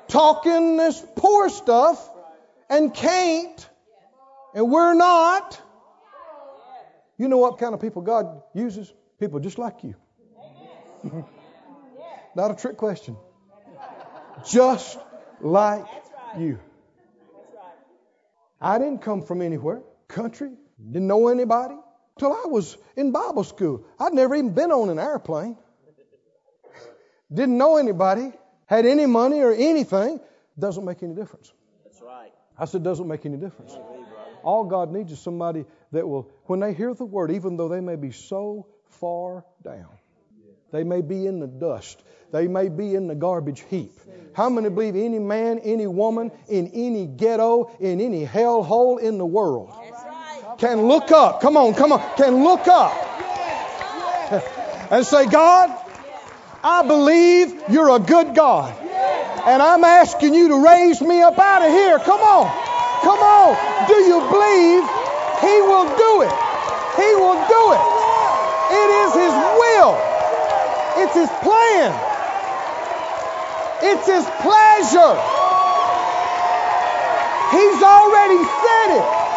talking this poor stuff and can't, and we're not. You know what kind of people God uses? People just like you. *laughs* Not a trick question. Just like you. I didn't come from anywhere, country, didn't know anybody till I was in Bible school. I'd never even been on an airplane. Didn't know anybody, had any money or anything. Doesn't make any difference. That's right. I said, doesn't make any difference. All God needs is somebody that will, when they hear the word, even though they may be so far down, they may be in the dust, they may be in the garbage heap. How many believe any man, any woman, in any ghetto, in any hellhole in the world can look up? Come on, come on, can look up *laughs* and say, God, I believe you're a good God. And I'm asking you to raise me up out of here. Come on. Come on. Do you believe He will do it? He will do it. It is His will. It's His plan. It's His pleasure. He's already said it.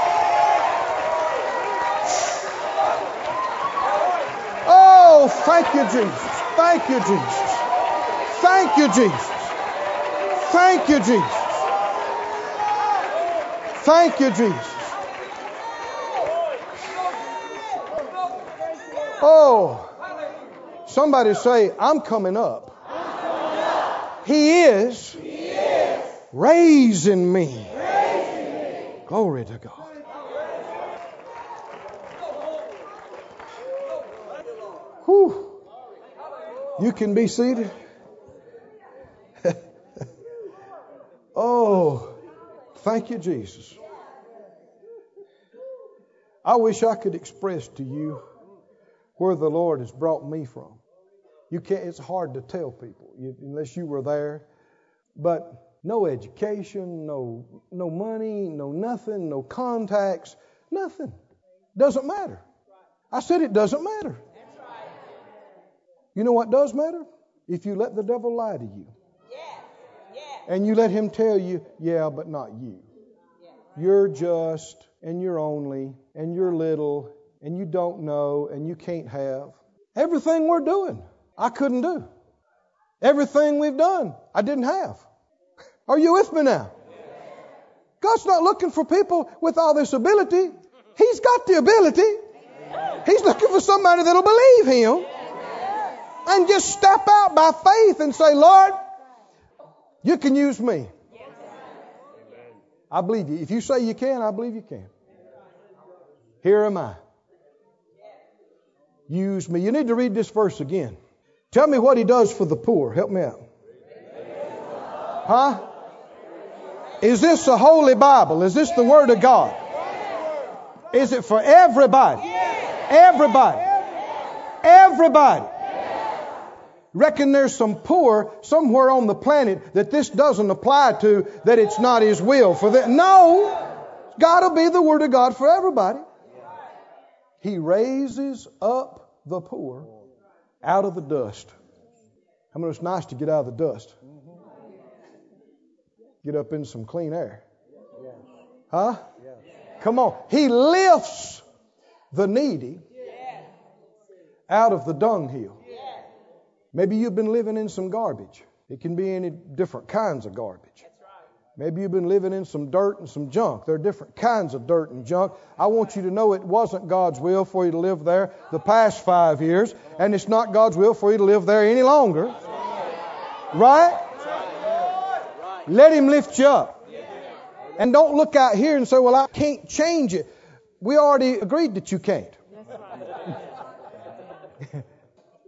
Oh, thank you, Jesus. Thank you, Jesus. Thank you, Jesus. Thank you, Jesus. Thank you, Jesus. Oh, somebody say, I'm coming up. He is raising me. Glory to God. Whew. You can be seated. *laughs* oh, thank you, Jesus. I wish I could express to you where the Lord has brought me from. You can't. It's hard to tell people you, unless you were there. But no education, no no money, no nothing, no contacts, nothing. Doesn't matter. I said it doesn't matter. You know what does matter? If you let the devil lie to you. And you let him tell you, yeah, but not you. You're just, and you're only, and you're little, and you don't know, and you can't have. Everything we're doing, I couldn't do. Everything we've done, I didn't have. Are you with me now? God's not looking for people with all this ability. He's got the ability. He's looking for somebody that'll believe Him and just step out by faith and say, Lord, you can use me. I believe you. If you say you can, I believe you can. Here am I. Use me. You need to read this verse again. Tell me what he does for the poor. Help me out. Huh? Is this the Holy Bible? Is this the Word of God? Is it for everybody? Everybody. Everybody. Reckon there's some poor somewhere on the planet that this doesn't apply to, that it's not His will for them. No! Gotta be the Word of God for everybody. He raises up the poor out of the dust. I mean, it's nice to get out of the dust. Get up in some clean air. Huh? Come on. He lifts the needy out of the dunghill. Maybe you've been living in some garbage. It can be any different kinds of garbage. Maybe you've been living in some dirt and some junk. There are different kinds of dirt and junk. I want you to know it wasn't God's will for you to live there the past five years, and it's not God's will for you to live there any longer. Right? Let Him lift you up. And don't look out here and say, Well, I can't change it. We already agreed that you can't. *laughs*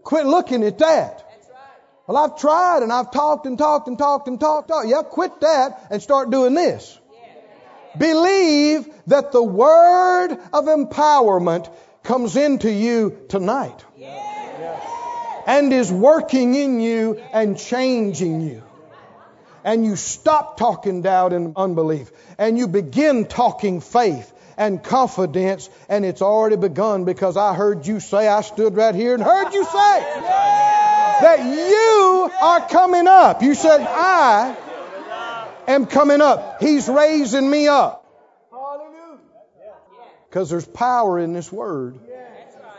Quit looking at that. Well, I've tried and I've talked and talked and talked and talked. talked. Yeah, quit that and start doing this. Believe that the word of empowerment comes into you tonight and is working in you and changing you. And you stop talking doubt and unbelief and you begin talking faith and confidence and it's already begun because I heard you say, I stood right here and heard you say that you are coming up. You said, I am coming up. He's raising me up. Because there's power in this word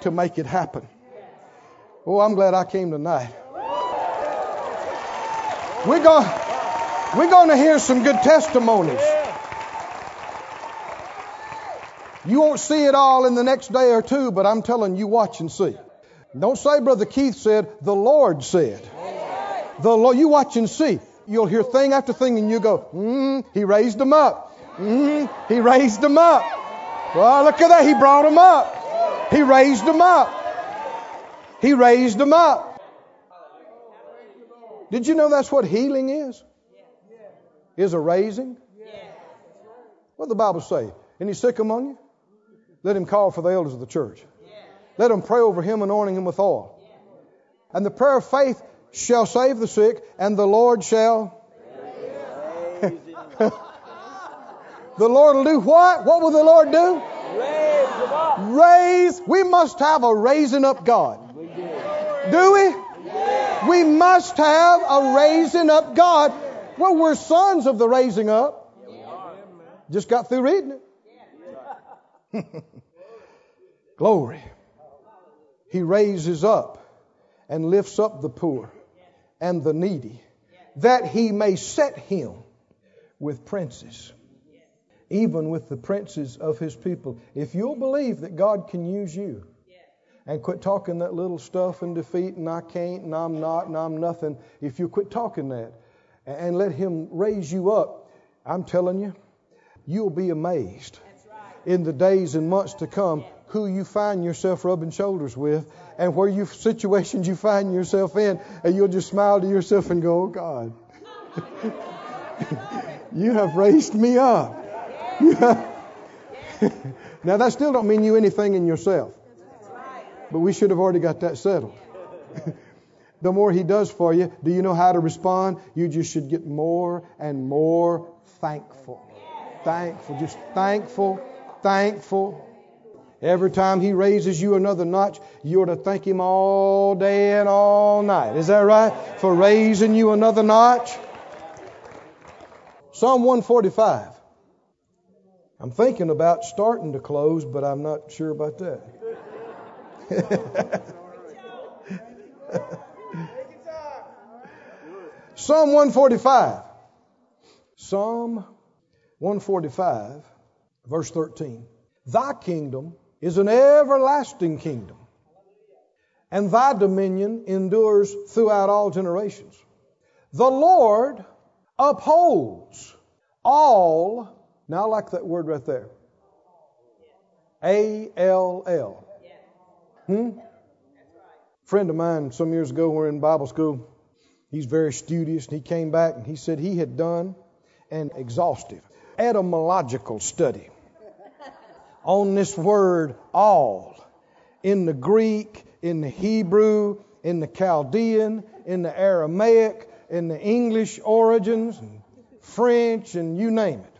to make it happen. Oh, I'm glad I came tonight. We're going, we're going to hear some good testimonies. You won't see it all in the next day or two, but I'm telling you, watch and see. Don't say, Brother Keith said, the Lord said. The Lord, you watch and see. You'll hear thing after thing, and you go, mm, He raised them up. Mm, he raised them up. Well, look at that. He brought them up. He raised them up. He raised them up. Did you know that's what healing is? Is a raising? What the Bible say? Any sick among you? Let him call for the elders of the church. Let him pray over him, anointing him with oil. And the prayer of faith shall save the sick, and the Lord shall. *laughs* the Lord will do what? What will the Lord do? Raise them up. Raise. We must have a raising up God. Do we? We must have a raising up God. Well, we're sons of the raising up. Just got through reading it. *laughs* Glory. He raises up and lifts up the poor and the needy, that he may set him with princes, even with the princes of his people. If you'll believe that God can use you, and quit talking that little stuff and defeat and I can't and I'm not and I'm nothing, if you quit talking that and let him raise you up, I'm telling you, you'll be amazed in the days and months to come who you find yourself rubbing shoulders with and where you situations you find yourself in and you'll just smile to yourself and go, Oh God, *laughs* you have raised me up. *laughs* now that still don't mean you anything in yourself. But we should have already got that settled. *laughs* the more he does for you, do you know how to respond? You just should get more and more thankful. Thankful, just thankful, thankful. Every time he raises you another notch, you ought to thank him all day and all night. Is that right? For raising you another notch. Psalm 145. I'm thinking about starting to close, but I'm not sure about that. *laughs* Psalm 145. Psalm 145, verse 13. Thy kingdom is an everlasting kingdom, and thy dominion endures throughout all generations. The Lord upholds all. Now, I like that word right there. A L L. Hmm? friend of mine some years ago, we were in Bible school. He's very studious, and he came back and he said he had done an exhaustive etymological study on this word all in the Greek, in the Hebrew, in the Chaldean, in the Aramaic, in the English origins, and French, and you name it.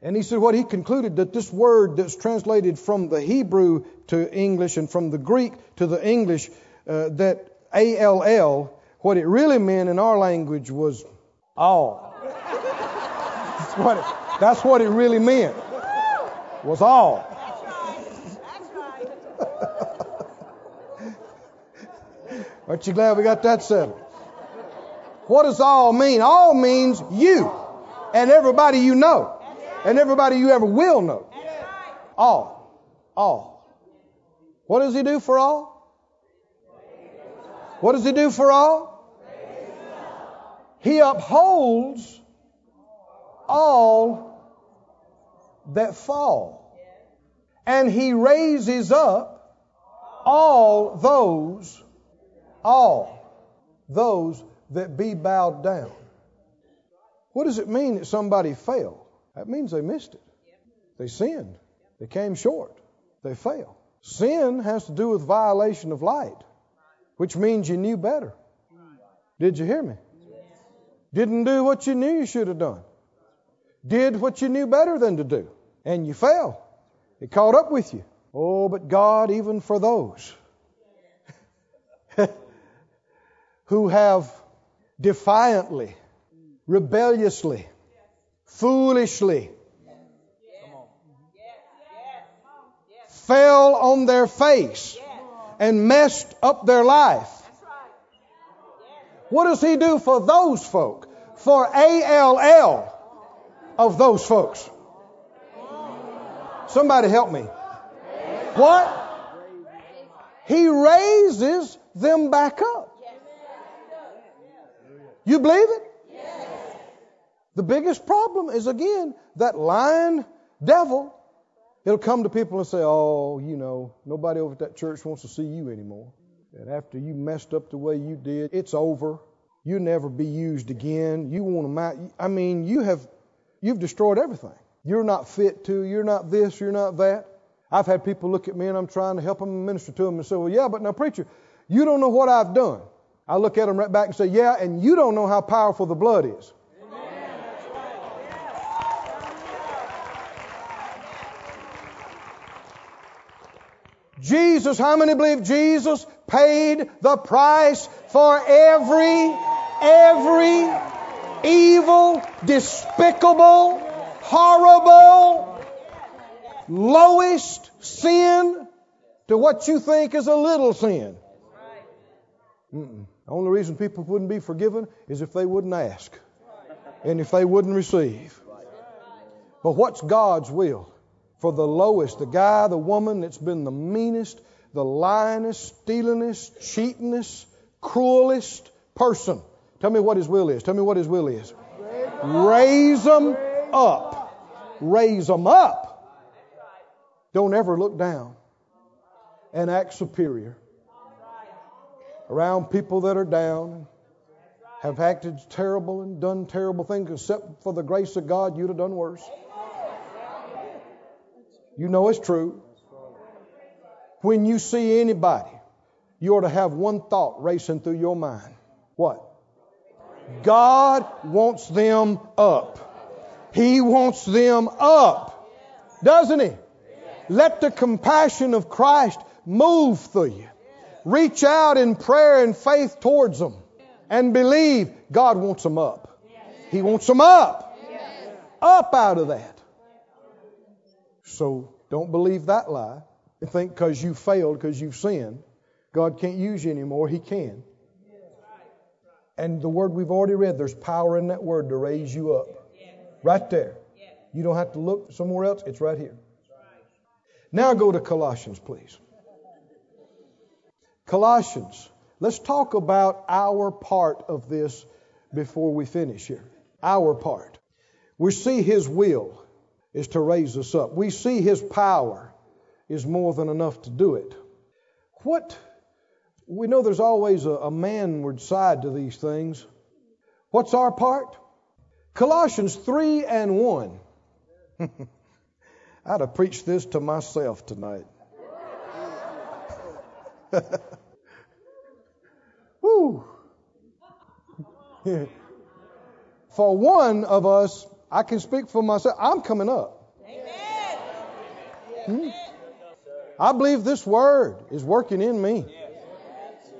And he said what he concluded that this word that's translated from the Hebrew to English and from the Greek to the English, uh, that A L L, what it really meant in our language was all. *laughs* that's, what it, that's what it really meant. Was all. *laughs* Aren't you glad we got that settled? What does all mean? All means you and everybody you know and everybody you ever will know. All. All. What does he do for all? What does he do for all? He upholds all that fall. And he raises up all those, all those that be bowed down. What does it mean that somebody failed? That means they missed it. They sinned. They came short. They failed. Sin has to do with violation of light, which means you knew better. Did you hear me? Didn't do what you knew you should have done. Did what you knew better than to do. And you fell. It caught up with you. Oh, but God, even for those *laughs* who have defiantly, rebelliously, foolishly fell on their face and messed up their life. What does he do for those folk? For ALL of those folks. Somebody help me. What? He raises them back up. You believe it? The biggest problem is again that lying devil. It'll come to people and say, "Oh, you know, nobody over at that church wants to see you anymore." And after you messed up the way you did, it's over. You'll never be used again. You want to, I mean, you have, you've destroyed everything. You're not fit to. You're not this. You're not that. I've had people look at me and I'm trying to help them minister to them and say, "Well, yeah, but now, preacher, you don't know what I've done." I look at them right back and say, "Yeah, and you don't know how powerful the blood is." Jesus, how many believe Jesus paid the price for every, every evil, despicable, horrible, lowest sin to what you think is a little sin? Mm-mm. The only reason people wouldn't be forgiven is if they wouldn't ask and if they wouldn't receive. But what's God's will? for the lowest, the guy, the woman that's been the meanest, the lyingest, stealingest, cheatingest, cruelest person. Tell me what his will is. Tell me what his will is. Raise them up. Raise them up. Don't ever look down and act superior around people that are down, have acted terrible and done terrible things, except for the grace of God, you'd have done worse. You know it's true. When you see anybody, you ought to have one thought racing through your mind. What? God wants them up. He wants them up. Doesn't He? Let the compassion of Christ move through you. Reach out in prayer and faith towards them and believe God wants them up. He wants them up. Up out of that. So don't believe that lie and think because you failed, because you've sinned, God can't use you anymore. He can. And the word we've already read, there's power in that word to raise you up. Right there. You don't have to look somewhere else, it's right here. Now go to Colossians, please. Colossians. Let's talk about our part of this before we finish here. Our part. We see His will is to raise us up. We see His power is more than enough to do it. What, we know there's always a, a manward side to these things. What's our part? Colossians 3 and 1. *laughs* I'd have preached this to myself tonight. *laughs* Woo! *laughs* For one of us I can speak for myself. I'm coming up. Hmm? I believe this word is working in me.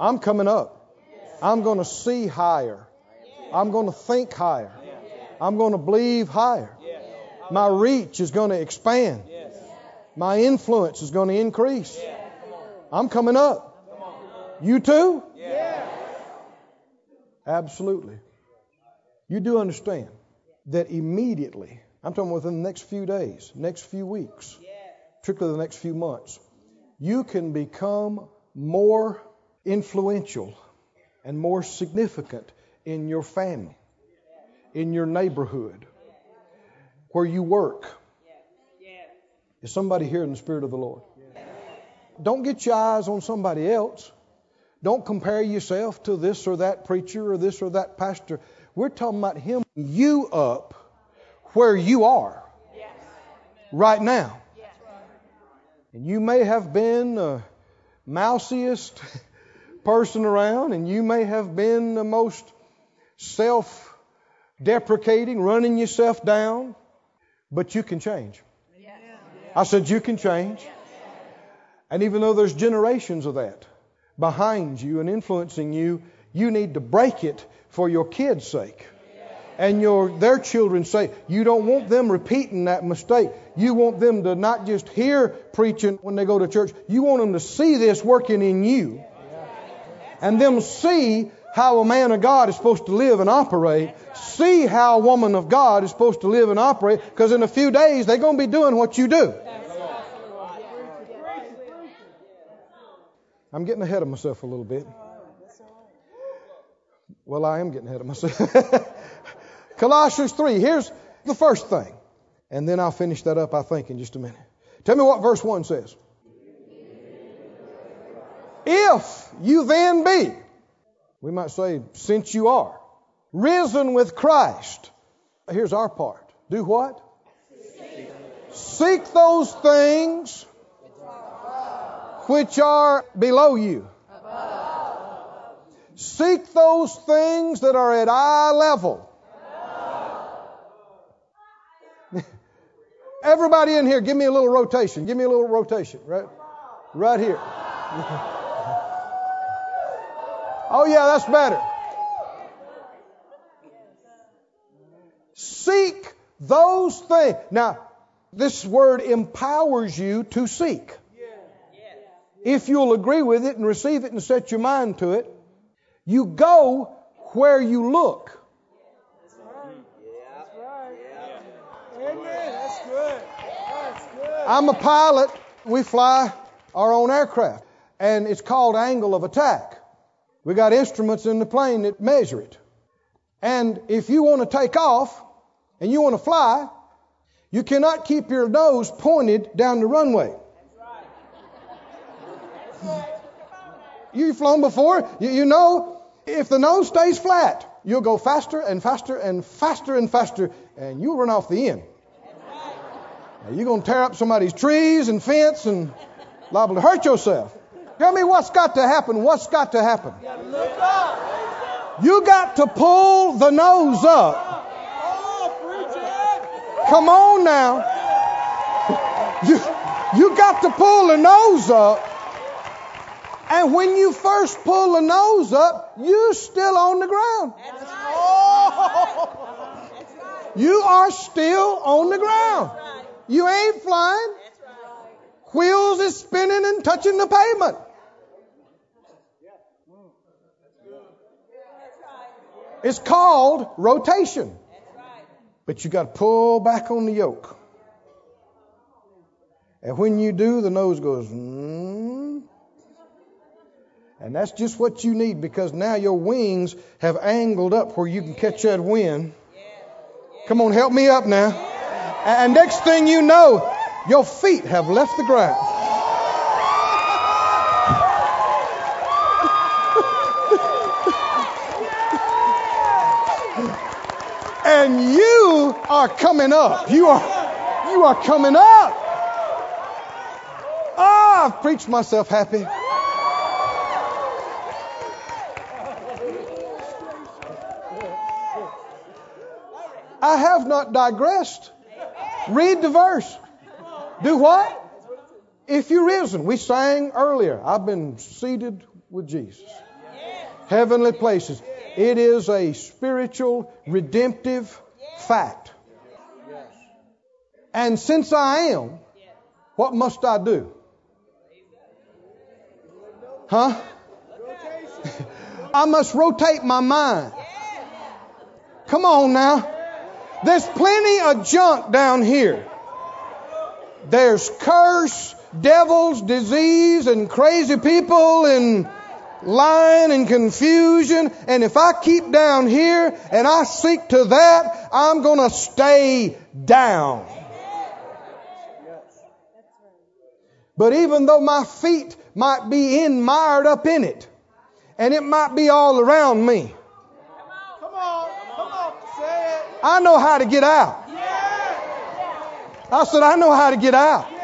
I'm coming up. I'm going to see higher. I'm going to think higher. I'm going to believe higher. My reach is going to expand. My influence is going to increase. I'm coming up. You too? Absolutely. You do understand that immediately, I'm talking within the next few days, next few weeks, particularly the next few months, you can become more influential and more significant in your family, in your neighborhood, where you work, Is somebody here in the Spirit of the Lord? Don't get your eyes on somebody else. Don't compare yourself to this or that preacher or this or that pastor. We're talking about him you up where you are right now. And you may have been the mousiest *laughs* person around, and you may have been the most self deprecating, running yourself down, but you can change. I said, You can change. And even though there's generations of that behind you and influencing you, you need to break it for your kids' sake and your their children's sake. You don't want them repeating that mistake. You want them to not just hear preaching when they go to church. You want them to see this working in you. And them see how a man of God is supposed to live and operate. See how a woman of God is supposed to live and operate. Because in a few days, they're going to be doing what you do. I'm getting ahead of myself a little bit. Well, I am getting ahead of myself. *laughs* Colossians 3, here's the first thing. And then I'll finish that up, I think, in just a minute. Tell me what verse 1 says. If you then be, we might say, since you are, risen with Christ. Here's our part. Do what? Seek those things which are below you. Seek those things that are at eye level. *laughs* Everybody in here, give me a little rotation. Give me a little rotation. Right, right here. *laughs* oh yeah, that's better. Seek those things. Now, this word empowers you to seek. If you'll agree with it and receive it and set your mind to it, you go where you look. I'm a pilot. We fly our own aircraft, and it's called angle of attack. We got instruments in the plane that measure it. And if you want to take off and you want to fly, you cannot keep your nose pointed down the runway. You've flown before. You, you know, if the nose stays flat, you'll go faster and faster and faster and faster, and you'll run off the end. Now, You're going to tear up somebody's trees and fence and liable to hurt yourself. Tell me what's got to happen. What's got to happen? You got to pull the nose up. Come on now. You, you got to pull the nose up. And when you first pull the nose up, you're still on the ground. You are still on the ground. You ain't flying. Wheels is spinning and touching the pavement. It's called rotation. But you got to pull back on the yoke. And when you do, the nose goes, mm. and that's just what you need because now your wings have angled up where you can catch that wind. Come on, help me up now. And next thing you know, your feet have left the ground. And you are coming up. You are you are coming up. Oh, I've preached myself happy. I have not digressed. Read the verse. Do what? If you're risen. We sang earlier, I've been seated with Jesus. Heavenly places. It is a spiritual, redemptive fact. And since I am, what must I do? Huh? *laughs* I must rotate my mind. Come on now. There's plenty of junk down here. There's curse, devils, disease, and crazy people, and lying and confusion. And if I keep down here and I seek to that, I'm going to stay down. But even though my feet might be in mired up in it, and it might be all around me, Come on. Come on. I know how to get out. I said, I know how to get out.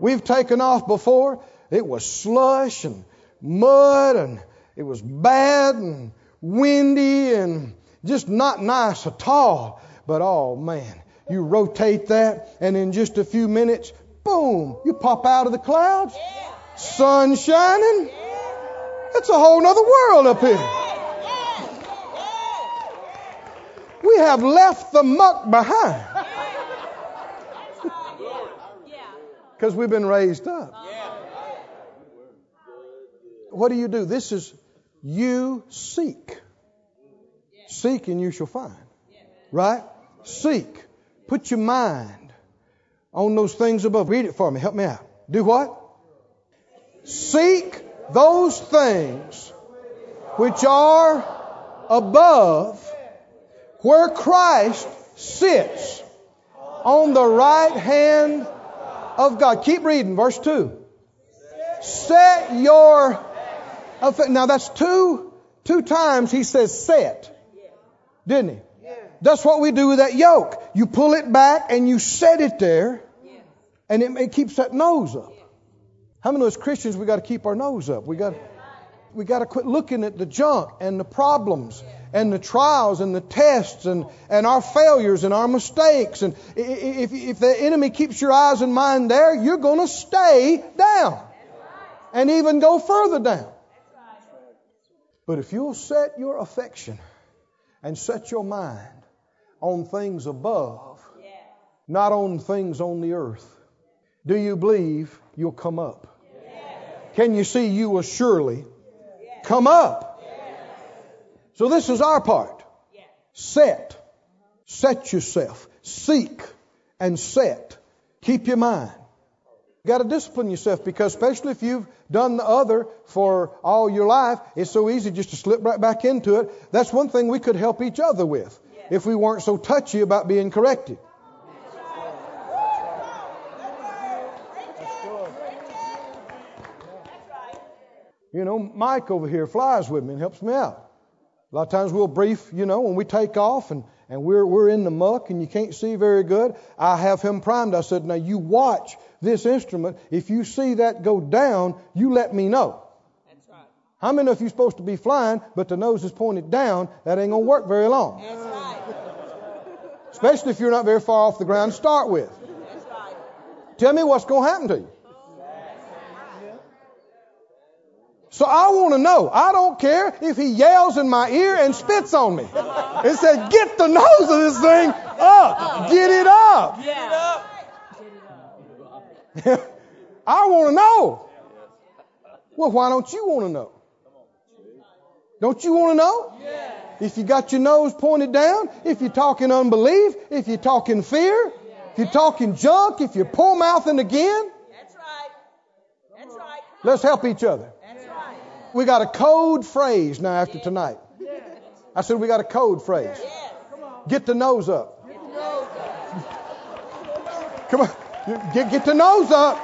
We've taken off before. It was slush and mud and it was bad and windy and just not nice at all. But oh man, you rotate that and in just a few minutes, boom, you pop out of the clouds, sun shining. It's a whole nother world up here. We have left the muck behind because we've been raised up. What do you do? This is you seek. Seek and you shall find. Right? Seek. Put your mind on those things above. Read it for me. Help me out. Do what? Seek those things which are above where Christ sits on the right hand of God. Keep reading, verse 2. Set your affa- now that's two two times he says set. Didn't he? That's what we do with that yoke. You pull it back and you set it there, and it, it keeps that nose up. How many of us Christians we got to keep our nose up? We got we got to quit looking at the junk and the problems and the trials and the tests and, and our failures and our mistakes. And if, if the enemy keeps your eyes and mind there, you're going to stay down and even go further down. But if you'll set your affection and set your mind on things above, not on things on the earth, do you believe you'll come up? Can you see you will surely come up? So this is our part. Set. Set yourself. Seek and set. Keep your mind. You got to discipline yourself because, especially if you've done the other for all your life, it's so easy just to slip right back into it. That's one thing we could help each other with if we weren't so touchy about being corrected. You know, Mike over here flies with me and helps me out. A lot of times we'll brief, you know, when we take off and, and we're, we're in the muck and you can't see very good. I have him primed. I said, now you watch this instrument. If you see that go down, you let me know. That's right. How many of you supposed to be flying, but the nose is pointed down? That ain't going to work very long. That's right. Especially if you're not very far off the ground to start with. That's right. Tell me what's going to happen to you. So I want to know. I don't care if he yells in my ear and spits on me. It said, get the nose of this thing up. Get it up. Yeah. *laughs* I want to know. Well, why don't you want to know? Don't you want to know? If you got your nose pointed down, if you're talking unbelief, if you're talking fear, if you're talking junk, if you're poor mouthing again, That's right. That's right. let's help each other. We got a code phrase now after tonight. I said we got a code phrase. Get the nose up. Come on. Get, get the nose up.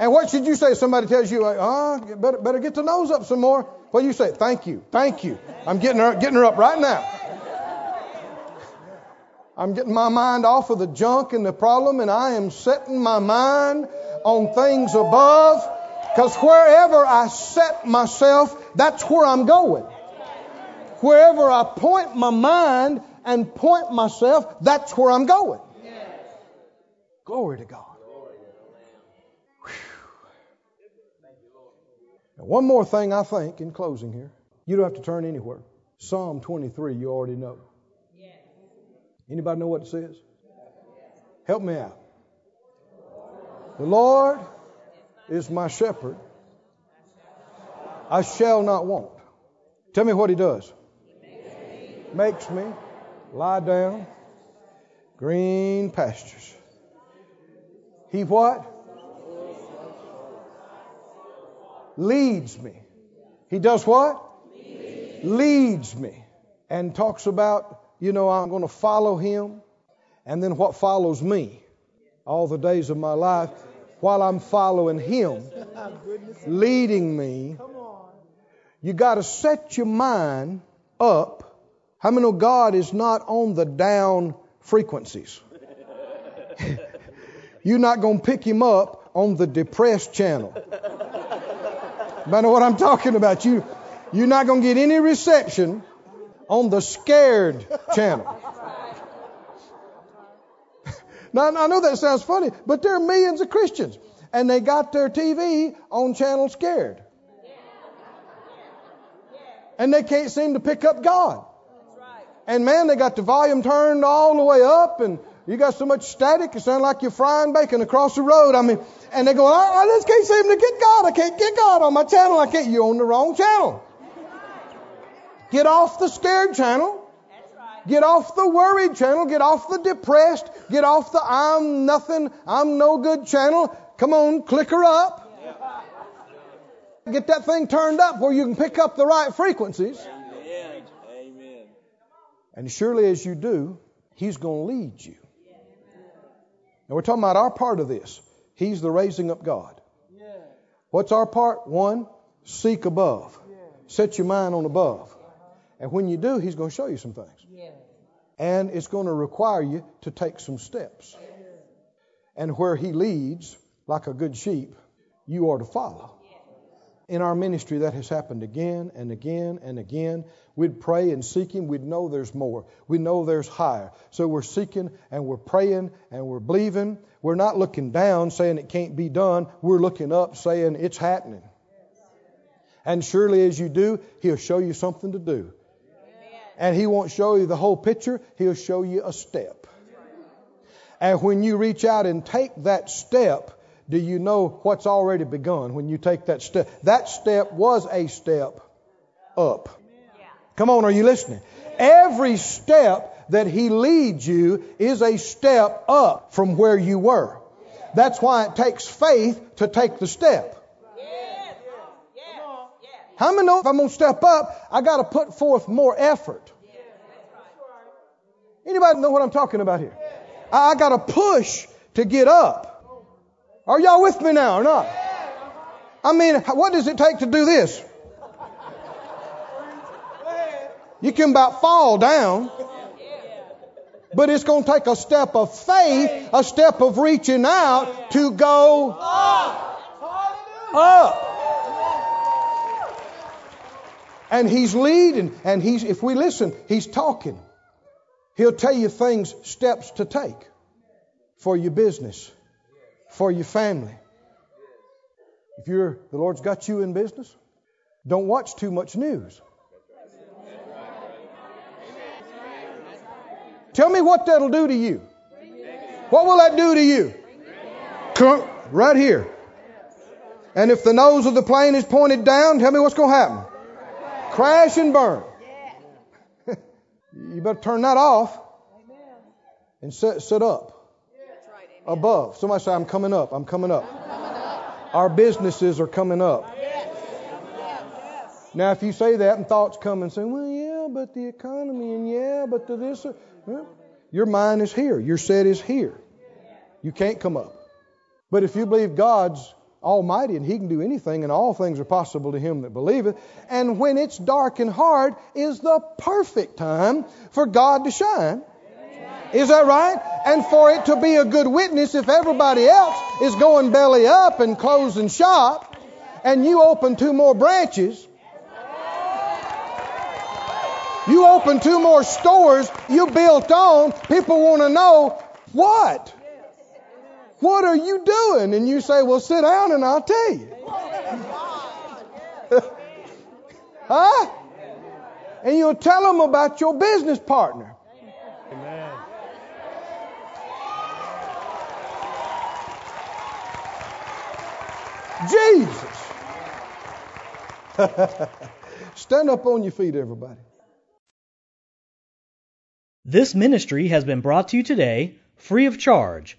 And what should you say? if Somebody tells you, uh, better, better get the nose up some more. What do you say? Thank you. Thank you. I'm getting her, getting her up right now. I'm getting my mind off of the junk and the problem, and I am setting my mind on things above. Because wherever I set myself, that's where I'm going. Wherever I point my mind and point myself, that's where I'm going. Glory to God. Now, one more thing I think in closing here. You don't have to turn anywhere. Psalm 23, you already know. Anybody know what it says? Help me out. The Lord is my shepherd. I shall not want. Tell me what he does. Makes me lie down green pastures. He what? Leads me. He does what? Leads me. And talks about you know, I'm going to follow him, and then what follows me all the days of my life while I'm following him, leading me. You got to set your mind up. How many know God is not on the down frequencies? *laughs* You're not going to pick him up on the depressed channel. But know what I'm talking about? You, you're not going to get any reception on the scared channel. Now, I know that sounds funny, but there are millions of Christians, and they got their TV on channel scared. And they can't seem to pick up God. And man, they got the volume turned all the way up, and you got so much static, it sounds like you're frying bacon across the road. I mean, and they go, I, I just can't seem to get God. I can't get God on my channel. I can't. You're on the wrong channel. Get off the scared channel. Get off the worried channel. Get off the depressed. Get off the I'm nothing, I'm no good channel. Come on, click her up. Get that thing turned up where you can pick up the right frequencies. Amen. And surely as you do, He's going to lead you. Now we're talking about our part of this. He's the raising up God. What's our part? One, seek above. Set your mind on above. And when you do, He's going to show you some things. And it's going to require you to take some steps. And where He leads, like a good sheep, you are to follow. In our ministry, that has happened again and again and again. We'd pray and seek Him. We'd know there's more. We know there's higher. So we're seeking and we're praying and we're believing. We're not looking down saying it can't be done. We're looking up saying it's happening. And surely as you do, He'll show you something to do. And He won't show you the whole picture, He'll show you a step. And when you reach out and take that step, do you know what's already begun when you take that step? That step was a step up. Come on, are you listening? Every step that He leads you is a step up from where you were. That's why it takes faith to take the step. How many know if I'm going to step up, I got to put forth more effort? Anybody know what I'm talking about here? I got to push to get up. Are y'all with me now or not? I mean, what does it take to do this? You can about fall down, but it's going to take a step of faith, a step of reaching out to go up. And he's leading, and he's, if we listen, he's talking. He'll tell you things, steps to take for your business, for your family. If you're, the Lord's got you in business, don't watch too much news. Tell me what that'll do to you. What will that do to you? Come right here. And if the nose of the plane is pointed down, tell me what's going to happen. Crash and burn. *laughs* you better turn that off and sit, sit up above. Somebody say, I'm coming up. I'm coming up. Our businesses are coming up. Now, if you say that and thoughts come and say, well, yeah, but the economy and yeah, but the this, well, your mind is here. Your set is here. You can't come up. But if you believe God's almighty and he can do anything and all things are possible to him that believeth, and when it's dark and hard is the perfect time for God to shine. Is that right? And for it to be a good witness if everybody else is going belly up and closing shop and you open two more branches you open two more stores, you built on, people want to know what? What are you doing? And you say, well, sit down and I'll tell you. *laughs* huh? And you'll tell them about your business partner. Amen. Jesus. *laughs* Stand up on your feet, everybody. This ministry has been brought to you today free of charge